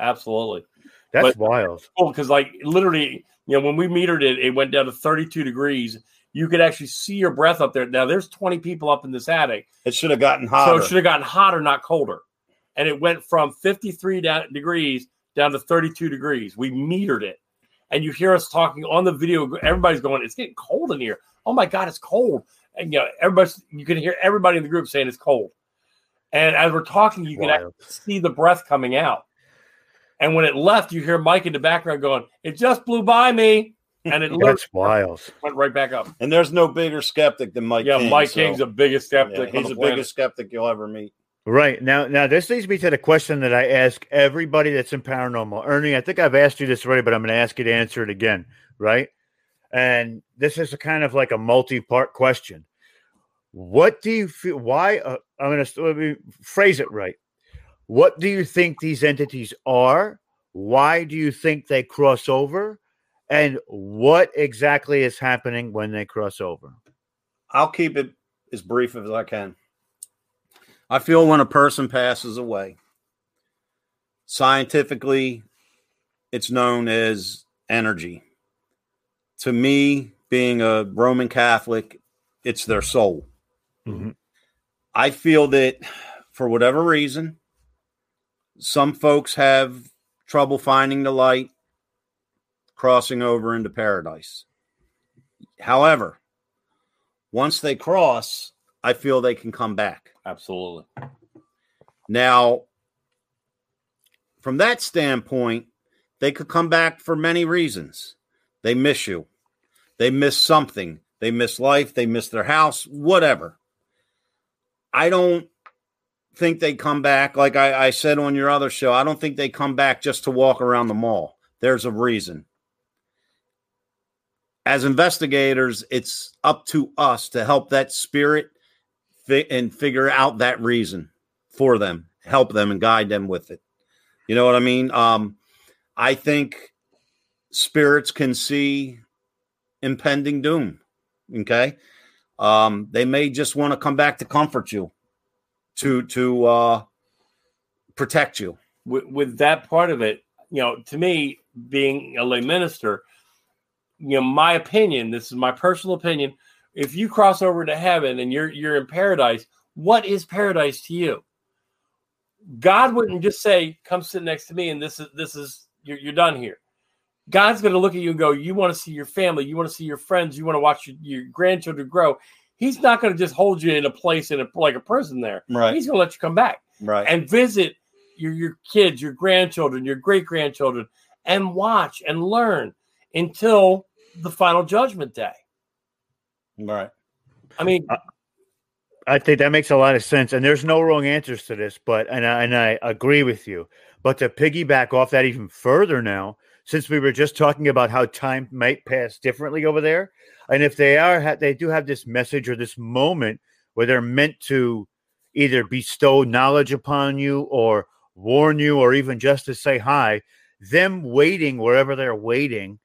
Absolutely.
That's
But-
wild.
Oh, cool because like literally, you know, when we metered it, it went down to 32 degrees. You could actually see your breath up there. Now there's 20 people up in this attic,
It should have gotten hotter.
so it should have gotten hotter, not colder. And it went from 53 down, degrees down to 32 degrees. We metered it, and you hear us talking on the video. Everybody's going, "It's getting cold in here." Oh my god, it's cold! and you know, everybody you can hear everybody in the group saying it's cold. And as we're talking, you can
Wild.
actually see the breath coming out. And when it left, you hear Mike in the background going, "It just blew by me," and it literally
That's wild.
went right back up.
And there's no bigger skeptic than Mike.
yeah,
King,
Mike
so-
King's the biggest skeptic.
yeah, he's
the
the biggest skeptic you'll ever meet.
Right now, now this leads me to the question that I ask everybody that's in paranormal. Ernie, I think I've asked you this already, but I'm going to ask you to answer it again. Right, and this is a kind of like a multi-part question. What do you feel? Why? Uh, I'm going to let me phrase it right. What do you think these entities are? Why do you think they cross over? And what exactly is happening when they cross over?
I'll keep it as brief as I can. I feel when a person passes away, scientifically, it's known as energy. To me, being a Roman Catholic, it's their soul.
Mhm.
I feel that for whatever reason, some folks have trouble finding the light, crossing over into paradise. However, once they cross, I feel they can come back.
Absolutely.
Now, from that standpoint, they could come back for many reasons. They miss you, they miss something, they miss life, they miss their house, whatever. I don't think they come back, like I, I said on your other show, I don't think they come back just to walk around the mall. There's a reason. As investigators, it's up to us to help that spirit fi- and figure out that reason for them, help them and guide them with it. You know what I mean? Um, I think spirits can see impending doom. Okay. Um, they may just want to come back to comfort you, to to uh protect you.
with, with that part of it, you know, to me, being a lay minister, you know, my opinion, this is my personal opinion. If you cross over to heaven and you're you're in paradise, what is paradise to you? God wouldn't just say, "Come sit next to me," and this is this is you're, you're done here. God's going to look at you and go, "You want to see your family, you want to see your friends, you want to watch your, your grandchildren grow." He's not going to just hold you in a place in a like a prison there.
Right.
He's going to let you come back
Right.
and visit your, your kids, your grandchildren, your great grandchildren, and watch and learn until the final judgment day.
right.
I mean,
I think that makes a lot of sense, and there's no wrong answers to this. But and I, and I agree with you. But to piggyback off that even further now, since we were just talking about how time might pass differently over there, and if they are, ha- they do have this message or this moment where they're meant to either bestow knowledge upon you or warn you or even just to say hi. Them waiting wherever they're waiting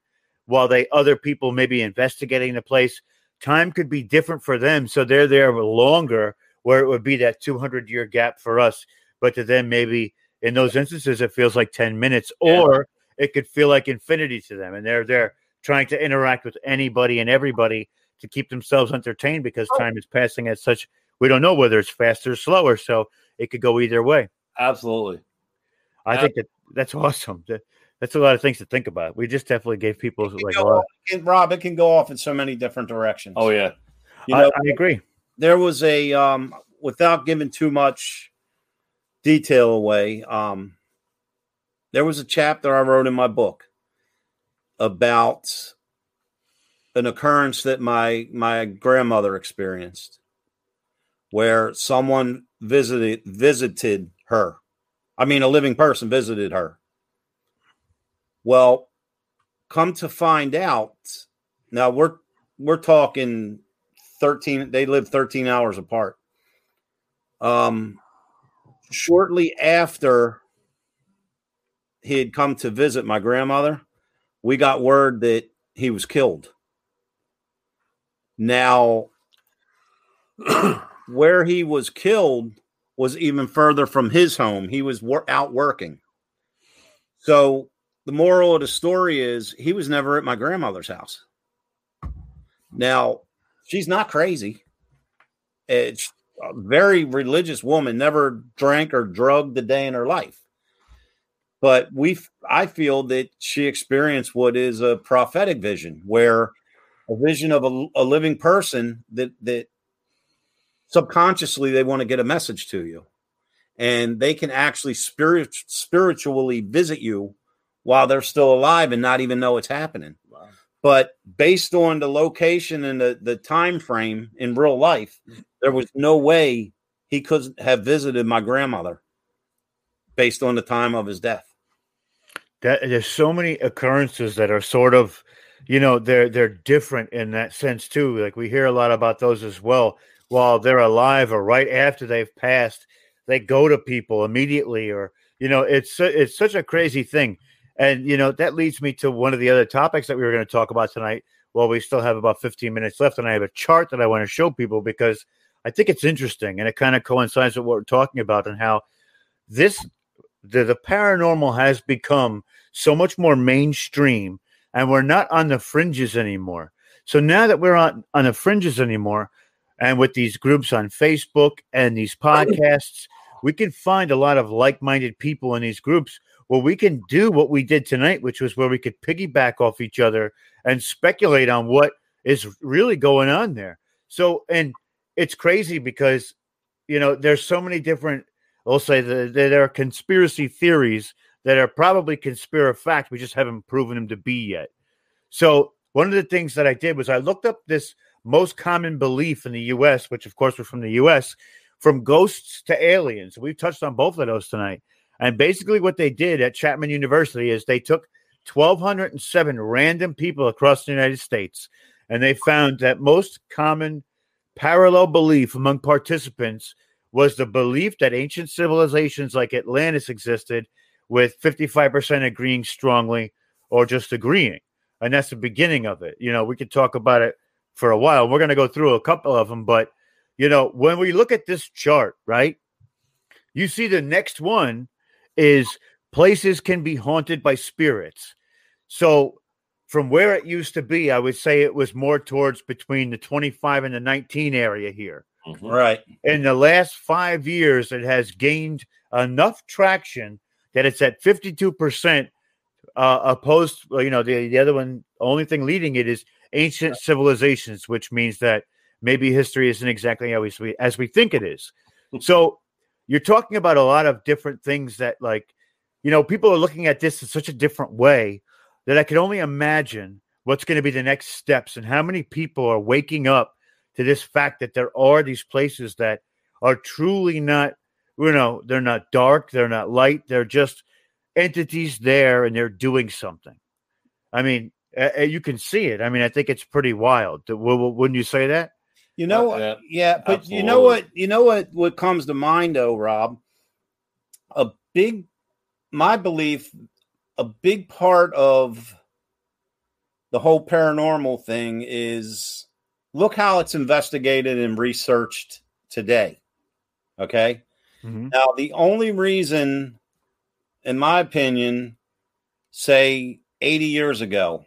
while they other people may be investigating the place time could be different for them. So they're there longer, where it would be that 200 year gap for us. But to them, maybe in those instances, it feels like 10 minutes,
Yeah.
or it could feel like infinity to them. And they're there trying to interact with anybody and everybody to keep themselves entertained because time is passing at such, we don't know whether it's faster or slower. So it could go either way.
absolutely.
I think that that's awesome. That- That's a lot of things to think about. We just definitely gave people like a lot.
Rob, it can go off in so many different directions.
Oh yeah,
You
I, I agree.
there was a um without giving too much detail away um there was a chapter i wrote in my book about an occurrence that my my grandmother experienced where someone visited visited her. I mean a living person visited her. Well come to find out now we're we're talking 13 they live 13 hours apart. Um shortly after he had come to visit my grandmother we got word that he was killed now where he was killed was even further from his home he was wor- out working so the moral of the story is he was never at my grandmother's house now she's not crazy. It's a very religious woman, never drank or drugged a day in her life. But we, I feel that she experienced what is a prophetic vision, where a vision of a, a living person that that subconsciously they want to get a message to you. And they can actually spirit spiritually visit you while they're still alive and not even know it's happening. But based on the location and the, the time frame in real life there was no way he could have visited my grandmother based on the time of his death
that there's so many occurrences that are sort of you know they're they're different in that sense too like we hear a lot about those as well. While they're alive or right after they've passed they go to people immediately or you know it's it's such a crazy thing. And you know that leads me to one of the other topics that we were going to talk about tonight. Well we still have about 15 minutes left and i have a chart that i want to show people because i think it's interesting and it kind of coincides with what we're talking about and how this the, the paranormal has become so much more mainstream and we're not on the fringes anymore. So now that we're on on the fringes anymore and with these groups on facebook and these podcasts we can find a lot of like-minded people in these groups where we can do what we did tonight which was where we could piggyback off each other and speculate on what is really going on there. So and it's crazy because you know there's so many different we'll say that there are conspiracy theories that are probably conspiracy fact we just haven't proven them to be yet. So one of the things that i did was i looked up this most common belief in the us which of course we're from the us from ghosts to aliens. We've touched on both of those tonight. And basically what they did at chapman university is they took 1207 random people across the united states and they found that most common parallel belief among participants was the belief that ancient civilizations like Atlantis existed, with 55% agreeing strongly or just agreeing. And that's the beginning of it. You know, we could talk about it for a while. We're going to go through a couple of them, but, you know, when we look at this chart, right, you see the next one is places can be haunted by spirits. So, from where it used to be, I would say it was more towards between the 25 and the 19 area here
right
in the last five years, it has gained enough traction that it's at 52%, uh, opposed, you know, the, the other one, only thing leading it is ancient civilizations, which means that maybe history isn't exactly how we, as we think it is. So you're talking about a lot of different things that, like, you know, people are looking at this in such a different way that I can only imagine what's going to be the next steps and how many people are waking up to this fact that there are these places that are truly not, you know, they're not dark, they're not light, they're just entities there and they're doing something. I mean, uh, you can see it. I mean, I think it's pretty wild. Wouldn't you say that?
You know
Uh,
what?
yeah,
Yeah, but you know what? You know what? What comes to mind, though, Rob? A big, my belief, a big part of the whole paranormal thing is look how it's investigated and researched today. Okay.
Mhm.
Now, the only reason, in my opinion, say 80 years ago,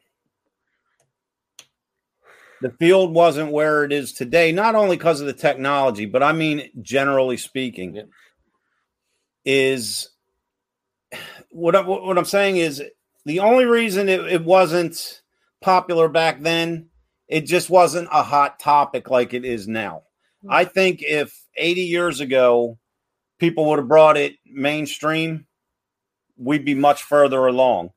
the field wasn't where it is today, not only because of the technology, but I mean, generally speaking,
Yeah.
is what, I, what I'm saying is the only reason it, it wasn't popular back then, it just wasn't a hot topic like it is now. Hmm. I think if 80 years ago people would have brought it mainstream, we'd be much further along.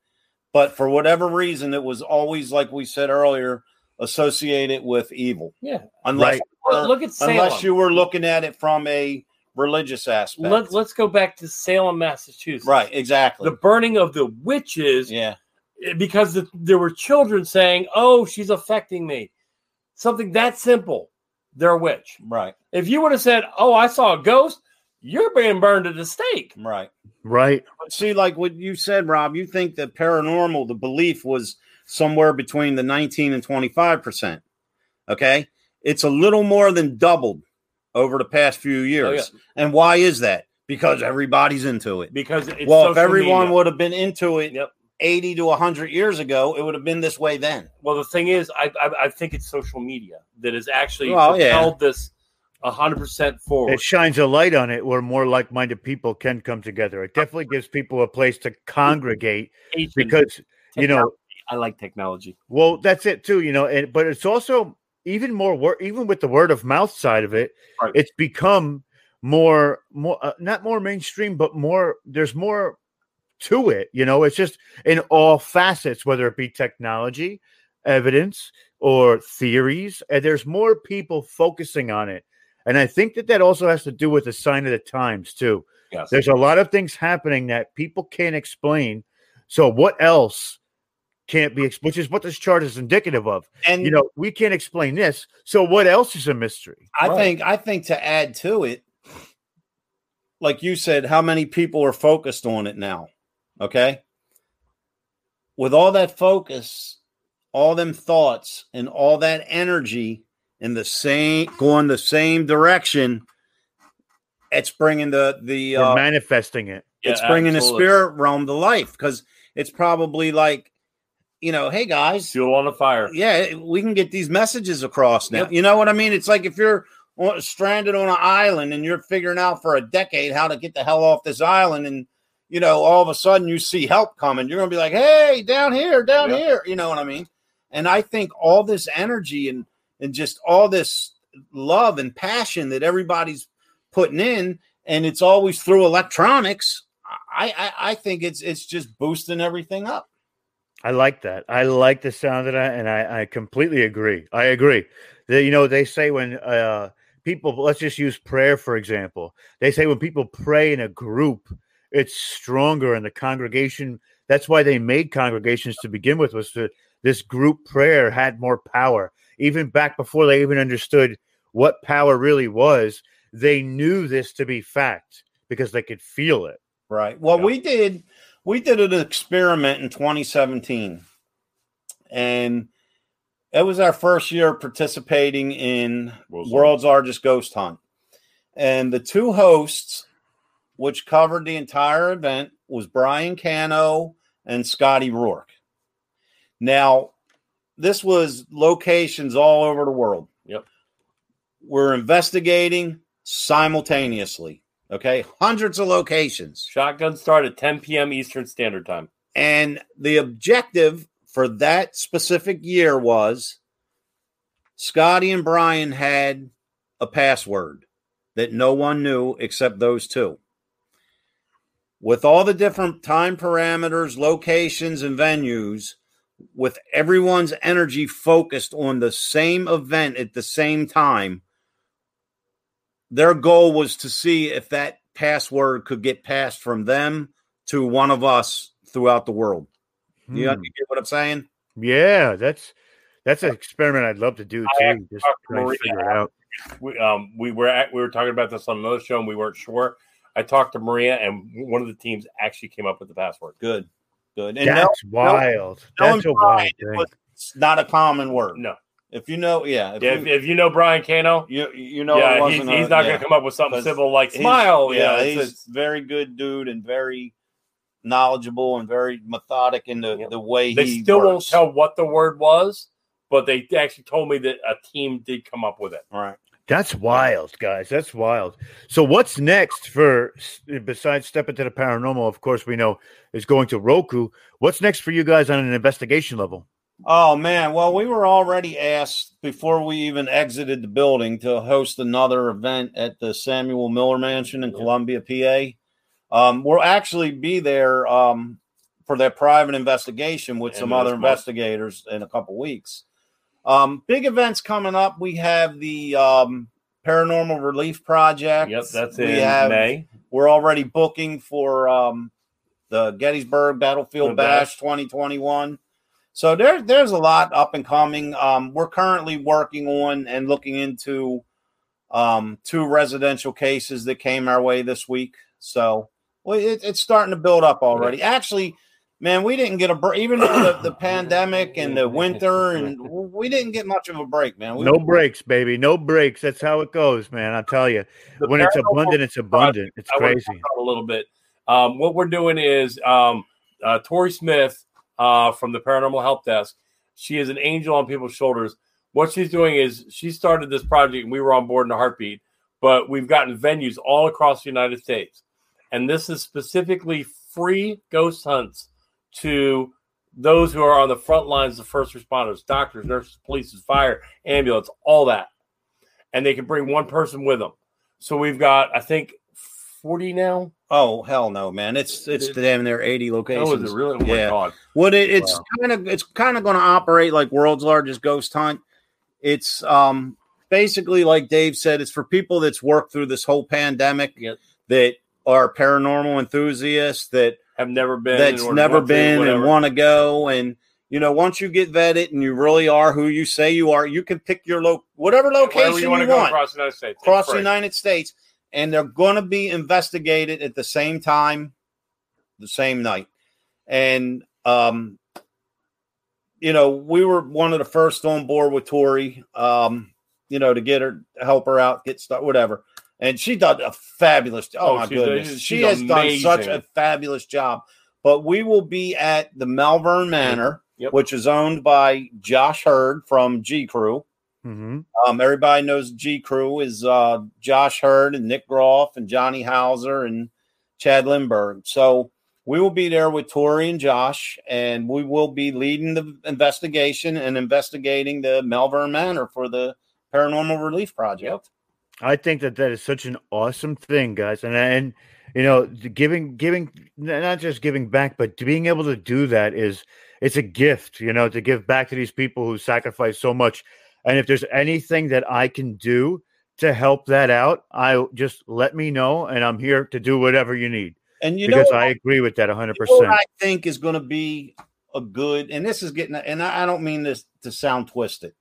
But for whatever reason, it was always, like we said earlier, associated with evil.
Yeah.
Unless,
Right.
you were-
Look, look at Salem.
unless you were looking at it from a religious aspect.
Let, let's go back to Salem, Massachusetts.
right, exactly.
The burning of the witches
yeah.
Because the, there were children saying, "Oh, she's affecting me." Something that simple. They're a witch.
Right.
If you would have said, "Oh, I saw a ghost," you're being burned at the stake.
Right.
Right.
But see, like what you said, Rob, you think that paranormal, the belief was somewhere between the 19 and 25%. Okay. It's a little more than doubled over the past few years. Oh, and why is that? Because everybody's into it.
Because it's
well, if everyone
media.
would have been into it
Yep.
80 to 100 years ago, it would have been this way then.
Well, the thing is, I, I I think it's social media that has actually
Well, yeah.
propelled this hundred percent forward.
It shines a light on it where more like minded people can come together. It definitely gives people a place to congregate
Ancient
because, you know.
I like technology.
Well, that's it too, you know. And but it's also even more word, even with the word of mouth side of it,
Right.
it's become more more uh, not more mainstream, but more. There's more to it. You know, it's just in all facets, whether it be technology, evidence, or theories. And there's more people focusing on it, and I think that that also has to do with the sign of the times too.
Yes.
There's a lot of things happening that people can't explain. So what else can't be, ex- which is what this chart is indicative of.
And
You know, we can't explain this. So what else is a mystery?
I
Right.
think I think to add to it, like you said, how many people are focused on it now? Okay. With all that focus, all them thoughts, and all that energy in the same going the same direction, it's bringing the the
We're
uh,
manifesting it.
Yeah,
it's bringing
absolutely.
the spirit realm to life because it's probably like, you know, hey guys,
Fuel on the fire.
yeah, we can get these messages across now.
Yep.
You know what I mean? It's like if you're stranded on an island and you're figuring out for a decade how to get the hell off this island, and you know, all of a sudden you see help coming, you're gonna be like, "Hey, down here, down
Yep.
here." You know what I mean? And I think all this energy and and just all this love and passion that everybody's putting in, and it's always through electronics. I I, I think it's it's just boosting everything up.
I like that. I like the sound of that, and I, I completely agree. I agree. That you know, they say when uh, people, let's just use prayer for example. They say when people pray in a group, it's stronger in the congregation. That's why they made congregations to begin with. Was to this group prayer had more power. Even back before they even understood what power really was, they knew this to be fact because they could feel it.
Right. Well,
Yeah.
we did we did an experiment in 2017, and it was our first year participating in
World's
World's, Largest Ghost Hunt. And the two hosts, which covered the entire event, was Brian Cano and Scotty Rourke. Now, this was locations all over the world.
Yep.
We're investigating simultaneously. Okay, hundreds of locations.
Shotgun start at 10 p.m. Eastern Standard Time.
And the objective for that specific year was Scotty and Brian had a password that no one knew except those two. With all the different time parameters, locations, and venues, with everyone's energy focused on the same event at the same time, their goal was to see if that password could get passed from them to one of us throughout the world. You,
Hmm.
you get what I'm saying?
Yeah, that's that's an experiment I'd love to do too. Just
talked to
try and
Maria
figure it out.
We, um, we were at, we were talking about this on another show, and we weren't sure. I talked to Maria, and one of the teams actually came up with the password.
Good, good. And
That's
no,
wild.
knowing
That's a
Brian,
wild thing.
it's not a common word.
No,
If you know, yeah, if
yeah,
you,
if, if you know Brian Cano,
you, you know,
yeah, he's,
wasn't
he's
a-
not
yeah.
going to come up with something civil like smile.
Yeah,
Yeah,
he's
it's,
a very good dude and very knowledgeable and very methodic in the,
Yep.
the way
they
he
still won't tell what the word was, but they actually told me that a team did come up with it.
All right.
That's wild, guys. That's wild. So, what's next for besides step into the paranormal? Of course, we know is going to Roku. What's next for you guys on an investigation level?
Oh man, well, we were already asked before we even exited the building to host another event at the Samuel Miller Mansion in. Columbia, PA. Um, we'll actually be there um, for that private investigation with
End
some other investigators in a couple weeks. Um, big events coming up. We have the um, Paranormal Relief Project.
Yep, that's
we
in
have,
May.
We're already booking for um, the Gettysburg Battlefield
The
Bash 2021. So there, there's a lot up and coming. Um, we're currently working on and looking into um, two residential cases that came our way this week. So well, it, it's starting to build up already. Actually, man, we didn't get a break, even though the, the pandemic and the winter, and we didn't get much of a break, man. We,
No breaks, baby. No breaks. That's how it goes, man. I tell you,
The
when it's abundant, it's abundant. It's
I
crazy.
a little bit. Um, what we're doing is um, uh, Tori Smith uh, from the Paranormal Help Desk. She is an angel on people's shoulders. What she's doing is she started this project, and we were on board in a heartbeat. But we've gotten venues all across the United States, and this is specifically free ghost hunts to those who are on the front lines, the first responders, doctors, nurses, police, fire, ambulance, all that. And they can bring one person with them. So we've got, I think, 40 now.
Oh hell no, man! It's it's
It-
damn near eighty
Oh,
locations.
Oh, is it really? Oh
Yeah.
God.
What it, it's
Wow.
kind of it's kind of going to operate like world's largest ghost hunt. It's um basically like Dave said, it's for people that's worked through this whole pandemic
Yep.
that are paranormal enthusiasts that
Have never been.
that's never been and want to go and you know once you get vetted and you really are who you say you are, you can pick your lo- whatever
Wherever
location you,
wanna
want
go across the United States.
Across the. United States, and they're going to be investigated at the same time, the same night. And, um, you know, we were one of the first on board with Tori, um, you know, to get her, help her out, get stuff, whatever. And she done a fabulous. Oh,
Oh,
my
she's-
goodness,
she's
she has done such a fabulous job. But we will be at the Malvern Manor,
Yep.
which is owned by Josh Hurd from G Crew.
Mm-hmm.
Um, everybody knows G Crew is uh, Josh Hurd and Nick Groff and Johnny Hauser and Chad Lindberg. So we will be there with Tori and Josh, and we will be leading the investigation and investigating the Malvern Manor for the Paranormal Relief Project.
I think that that is such an awesome thing, guys, and and you know, giving giving not just giving back, but being able to do that is it's a gift, you know, to give back to these people who sacrifice so much. And if there's anything that I can do to help that out, I just let me know, and I'm here to do whatever you need
And you know,
because
what-
I agree with that 100.
you know
percent
I think is going to be a good, and this is getting, and I I don't mean this to sound twisted.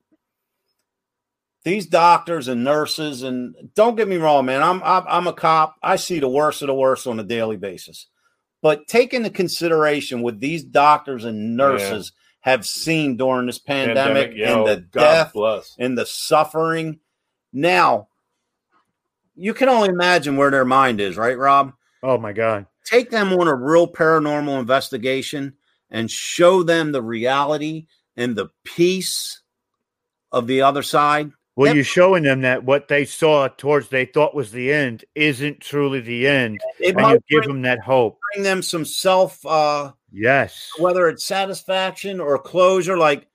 These doctors and nurses, and don't get me wrong, man. I'm I'm, I'm a cop. I see the worst of the worst on a daily basis. But take into consideration what these doctors and nurses have seen during this pandemic,
yeah,
and
oh,
the
God
death
bless.
and the suffering. Now, you can only imagine where their mind is, right, Rob?
Oh my god,
take them on a real paranormal investigation and show them the reality and the peace of the other side.
Well,
Yep.
you're showing them that what they saw towards they thought was the end isn't truly the end,
It
and
might
you give them that hope.
bring them some self, uh,
Yes,
whether it's satisfaction or closure, like,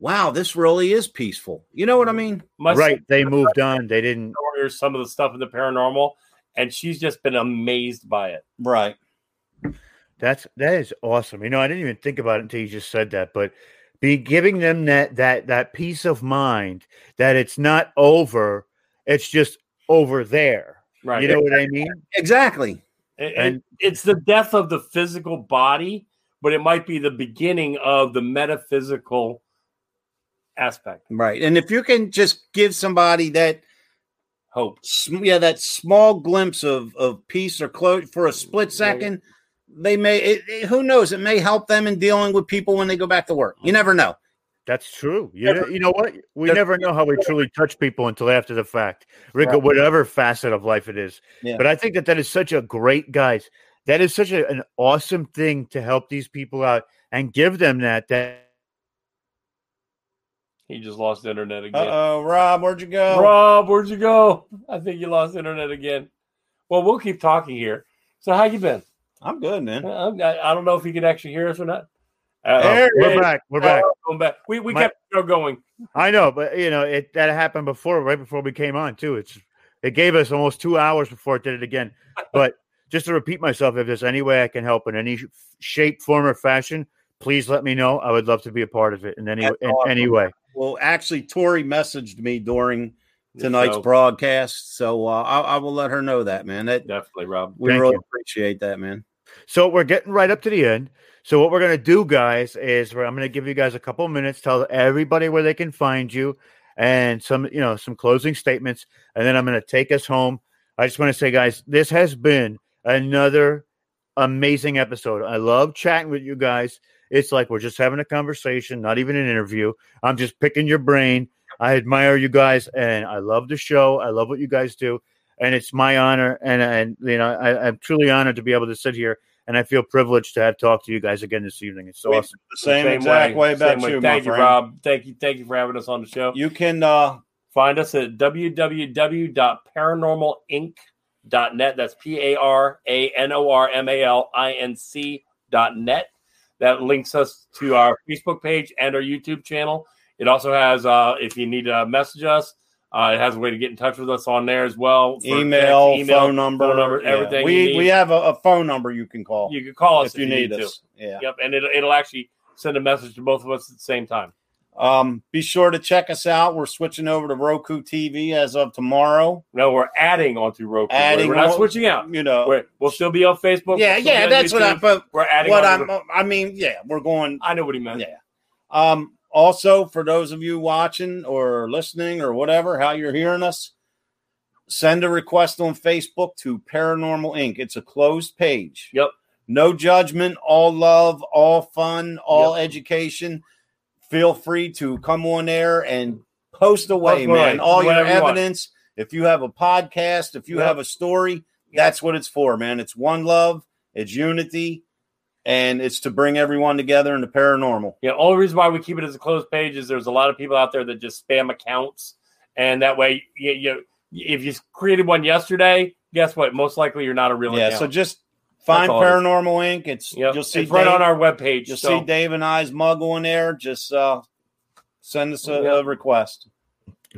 wow, this really is peaceful. You know what I mean?
My
right. They moved on. They didn't.
her some of the stuff in the paranormal, and she's just been amazed by it.
Right.
That's that is awesome. You know, I didn't even think about it until you just said that, but be giving them that that that peace of mind that it's not over, it's just over there.
Right.
You know what I mean?
Exactly.
It-
And-
it- it's the death of the physical body, but it might be the beginning of the metaphysical aspect.
Right. And if you can just give somebody that,
Hope.
yeah, that small glimpse of, of peace or closure for a split second, they may, it, it- who knows, it may help them in dealing with people when they go back to work. You never know.
That's true. You,
Never-
you know what? We
Never-
never know how we truly touch people until after the fact, Rick,
Right.
whatever facet of life it is.
Yeah.
But I think that that is such a great, guys. That is such a, an awesome thing to help these people out and give them that. That
He just lost internet again.
Uh oh, Rob, where'd you go?
Rob, where'd you go? I think you lost internet again. Well, we'll keep talking here. So, how you been?
I'm good, man.
I, I I don't know if you can actually hear us or not. Uh,
There
we're
hey,
back. We're
uh,
back.
going back. We we
My-
kept the show going.
I know, but you know, it that happened before, right before we came on too. It's it gave us almost two hours before it did it again. But just to repeat myself, if there's any way I can help in any shape, form, or fashion, please let me know. I would love to be a part of it in any
That's
in
awesome.
any way.
Well, actually, Tori messaged me during tonight's
show.
broadcast, so uh, I, I will let her know that, man. That
Definitely, Rob.
we really
you.
appreciate that, man.
So we're getting right up to the end. So what we're gonna do, guys, is I'm gonna give you guys a couple minutes, tell everybody where they can find you, and some you know some closing statements, and then I'm gonna take us home. I just want to say, guys, this has been another amazing episode. I love chatting with you guys. It's like we're just having a conversation, not even an interview. I'm just picking your brain. I admire you guys, and I love the show. I love what you guys do, and it's my honor. And and you know, I, I'm truly honored to be able to sit here, and I feel privileged to have talked to you guys again this evening. It's
We-
awesome.
The same, exact way, about
Same
you, my
Thank you,
friend.
Rob. Thank you. Thank you for having us on the show.
You can uh,
Find us at www.paranormalinc.net. That's P A R A N O R M A L I N C dot net. that links us to our Facebook page and our YouTube channel. It also has, uh, if you need to message us, uh, it has a way to get in touch with us on there as well.
Email,
text,
phone number,
phone number,
yeah.
everything.
We we have a, a phone number you can call
you can call us
if you need us. Yeah.
Yep, and it, it'll actually send a message to both of us at the same time.
Um, be sure to check us out. We're switching over to Roku TV as of tomorrow.
No, we're adding onto Roku.
Adding
we're not
on-
switching out.
You know,
We're, we'll still be on Facebook.
yeah,
we'll
yeah, that's what I.
YouTube.
But
We're adding.
what I'm, I mean, yeah, we're going.
I know what he meant.
Yeah. Um, also, for those of you watching or listening or whatever, how you're hearing us, send a request on Facebook to Paranormal Inc. It's a closed page.
Yep.
No judgment, all love, all fun, all education. Feel free to come on there and post away,
Post away.
man. All your
Whatever you
evidence. If you have a podcast, if you
Yep.
have a story, that's what it's for, man. It's one love, it's unity, and it's to bring everyone together in the paranormal.
Yeah, only reason why we keep it as a closed page is there's a lot of people out there that just spam accounts, and that way, you, you if you created one yesterday, guess what? Most likely you're not a real
yeah,
account.
so just find
all it is.
Paranormal Inc. It's
Yep.
you'll see
it's right
Dave,
on our webpage.
you'll
so-
see Dave and I's mug on there. Just uh, send us a,
Yep.
a request.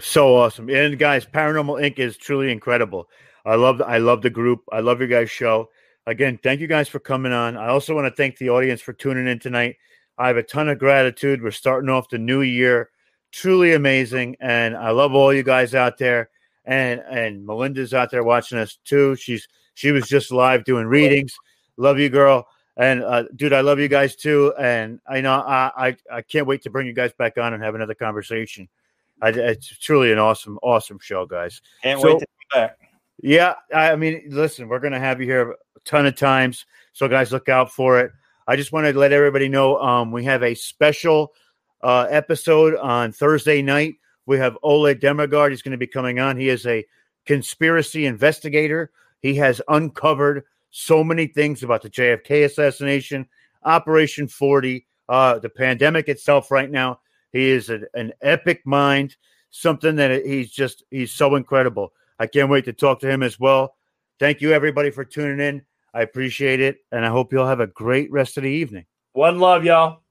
So awesome. And guys, Paranormal Inc. is truly incredible. I love I love the group. I love your guys' show. Again, thank you guys for coming on. I also want to thank the audience for tuning in tonight. I have a ton of gratitude. We're starting off the new year. Truly amazing. And I love all you guys out there. And and Melinda's out there watching us too. She's she was just live doing readings. Love you, girl. And uh, dude, I love you guys too. And I know I, I I can't wait to bring you guys back on and have another conversation. I, it's truly an awesome, awesome show, guys.
Can't
So-
wait to be back.
Yeah, I mean, listen, we're gonna have you here a ton of times, so guys, look out for it. I just want to let everybody know um, we have a special uh, episode on Thursday night. We have Ole Dammegard. He's going to be coming on. He is a conspiracy investigator. He has uncovered so many things about the JFK assassination, Operation 40, uh, the pandemic itself right now. He is an, an epic mind, something that he's just, he's so incredible. I can't wait to talk to him as well. Thank you, everybody, for tuning in. I appreciate it. And I hope you'll have a great rest of the evening.
One love, y'all.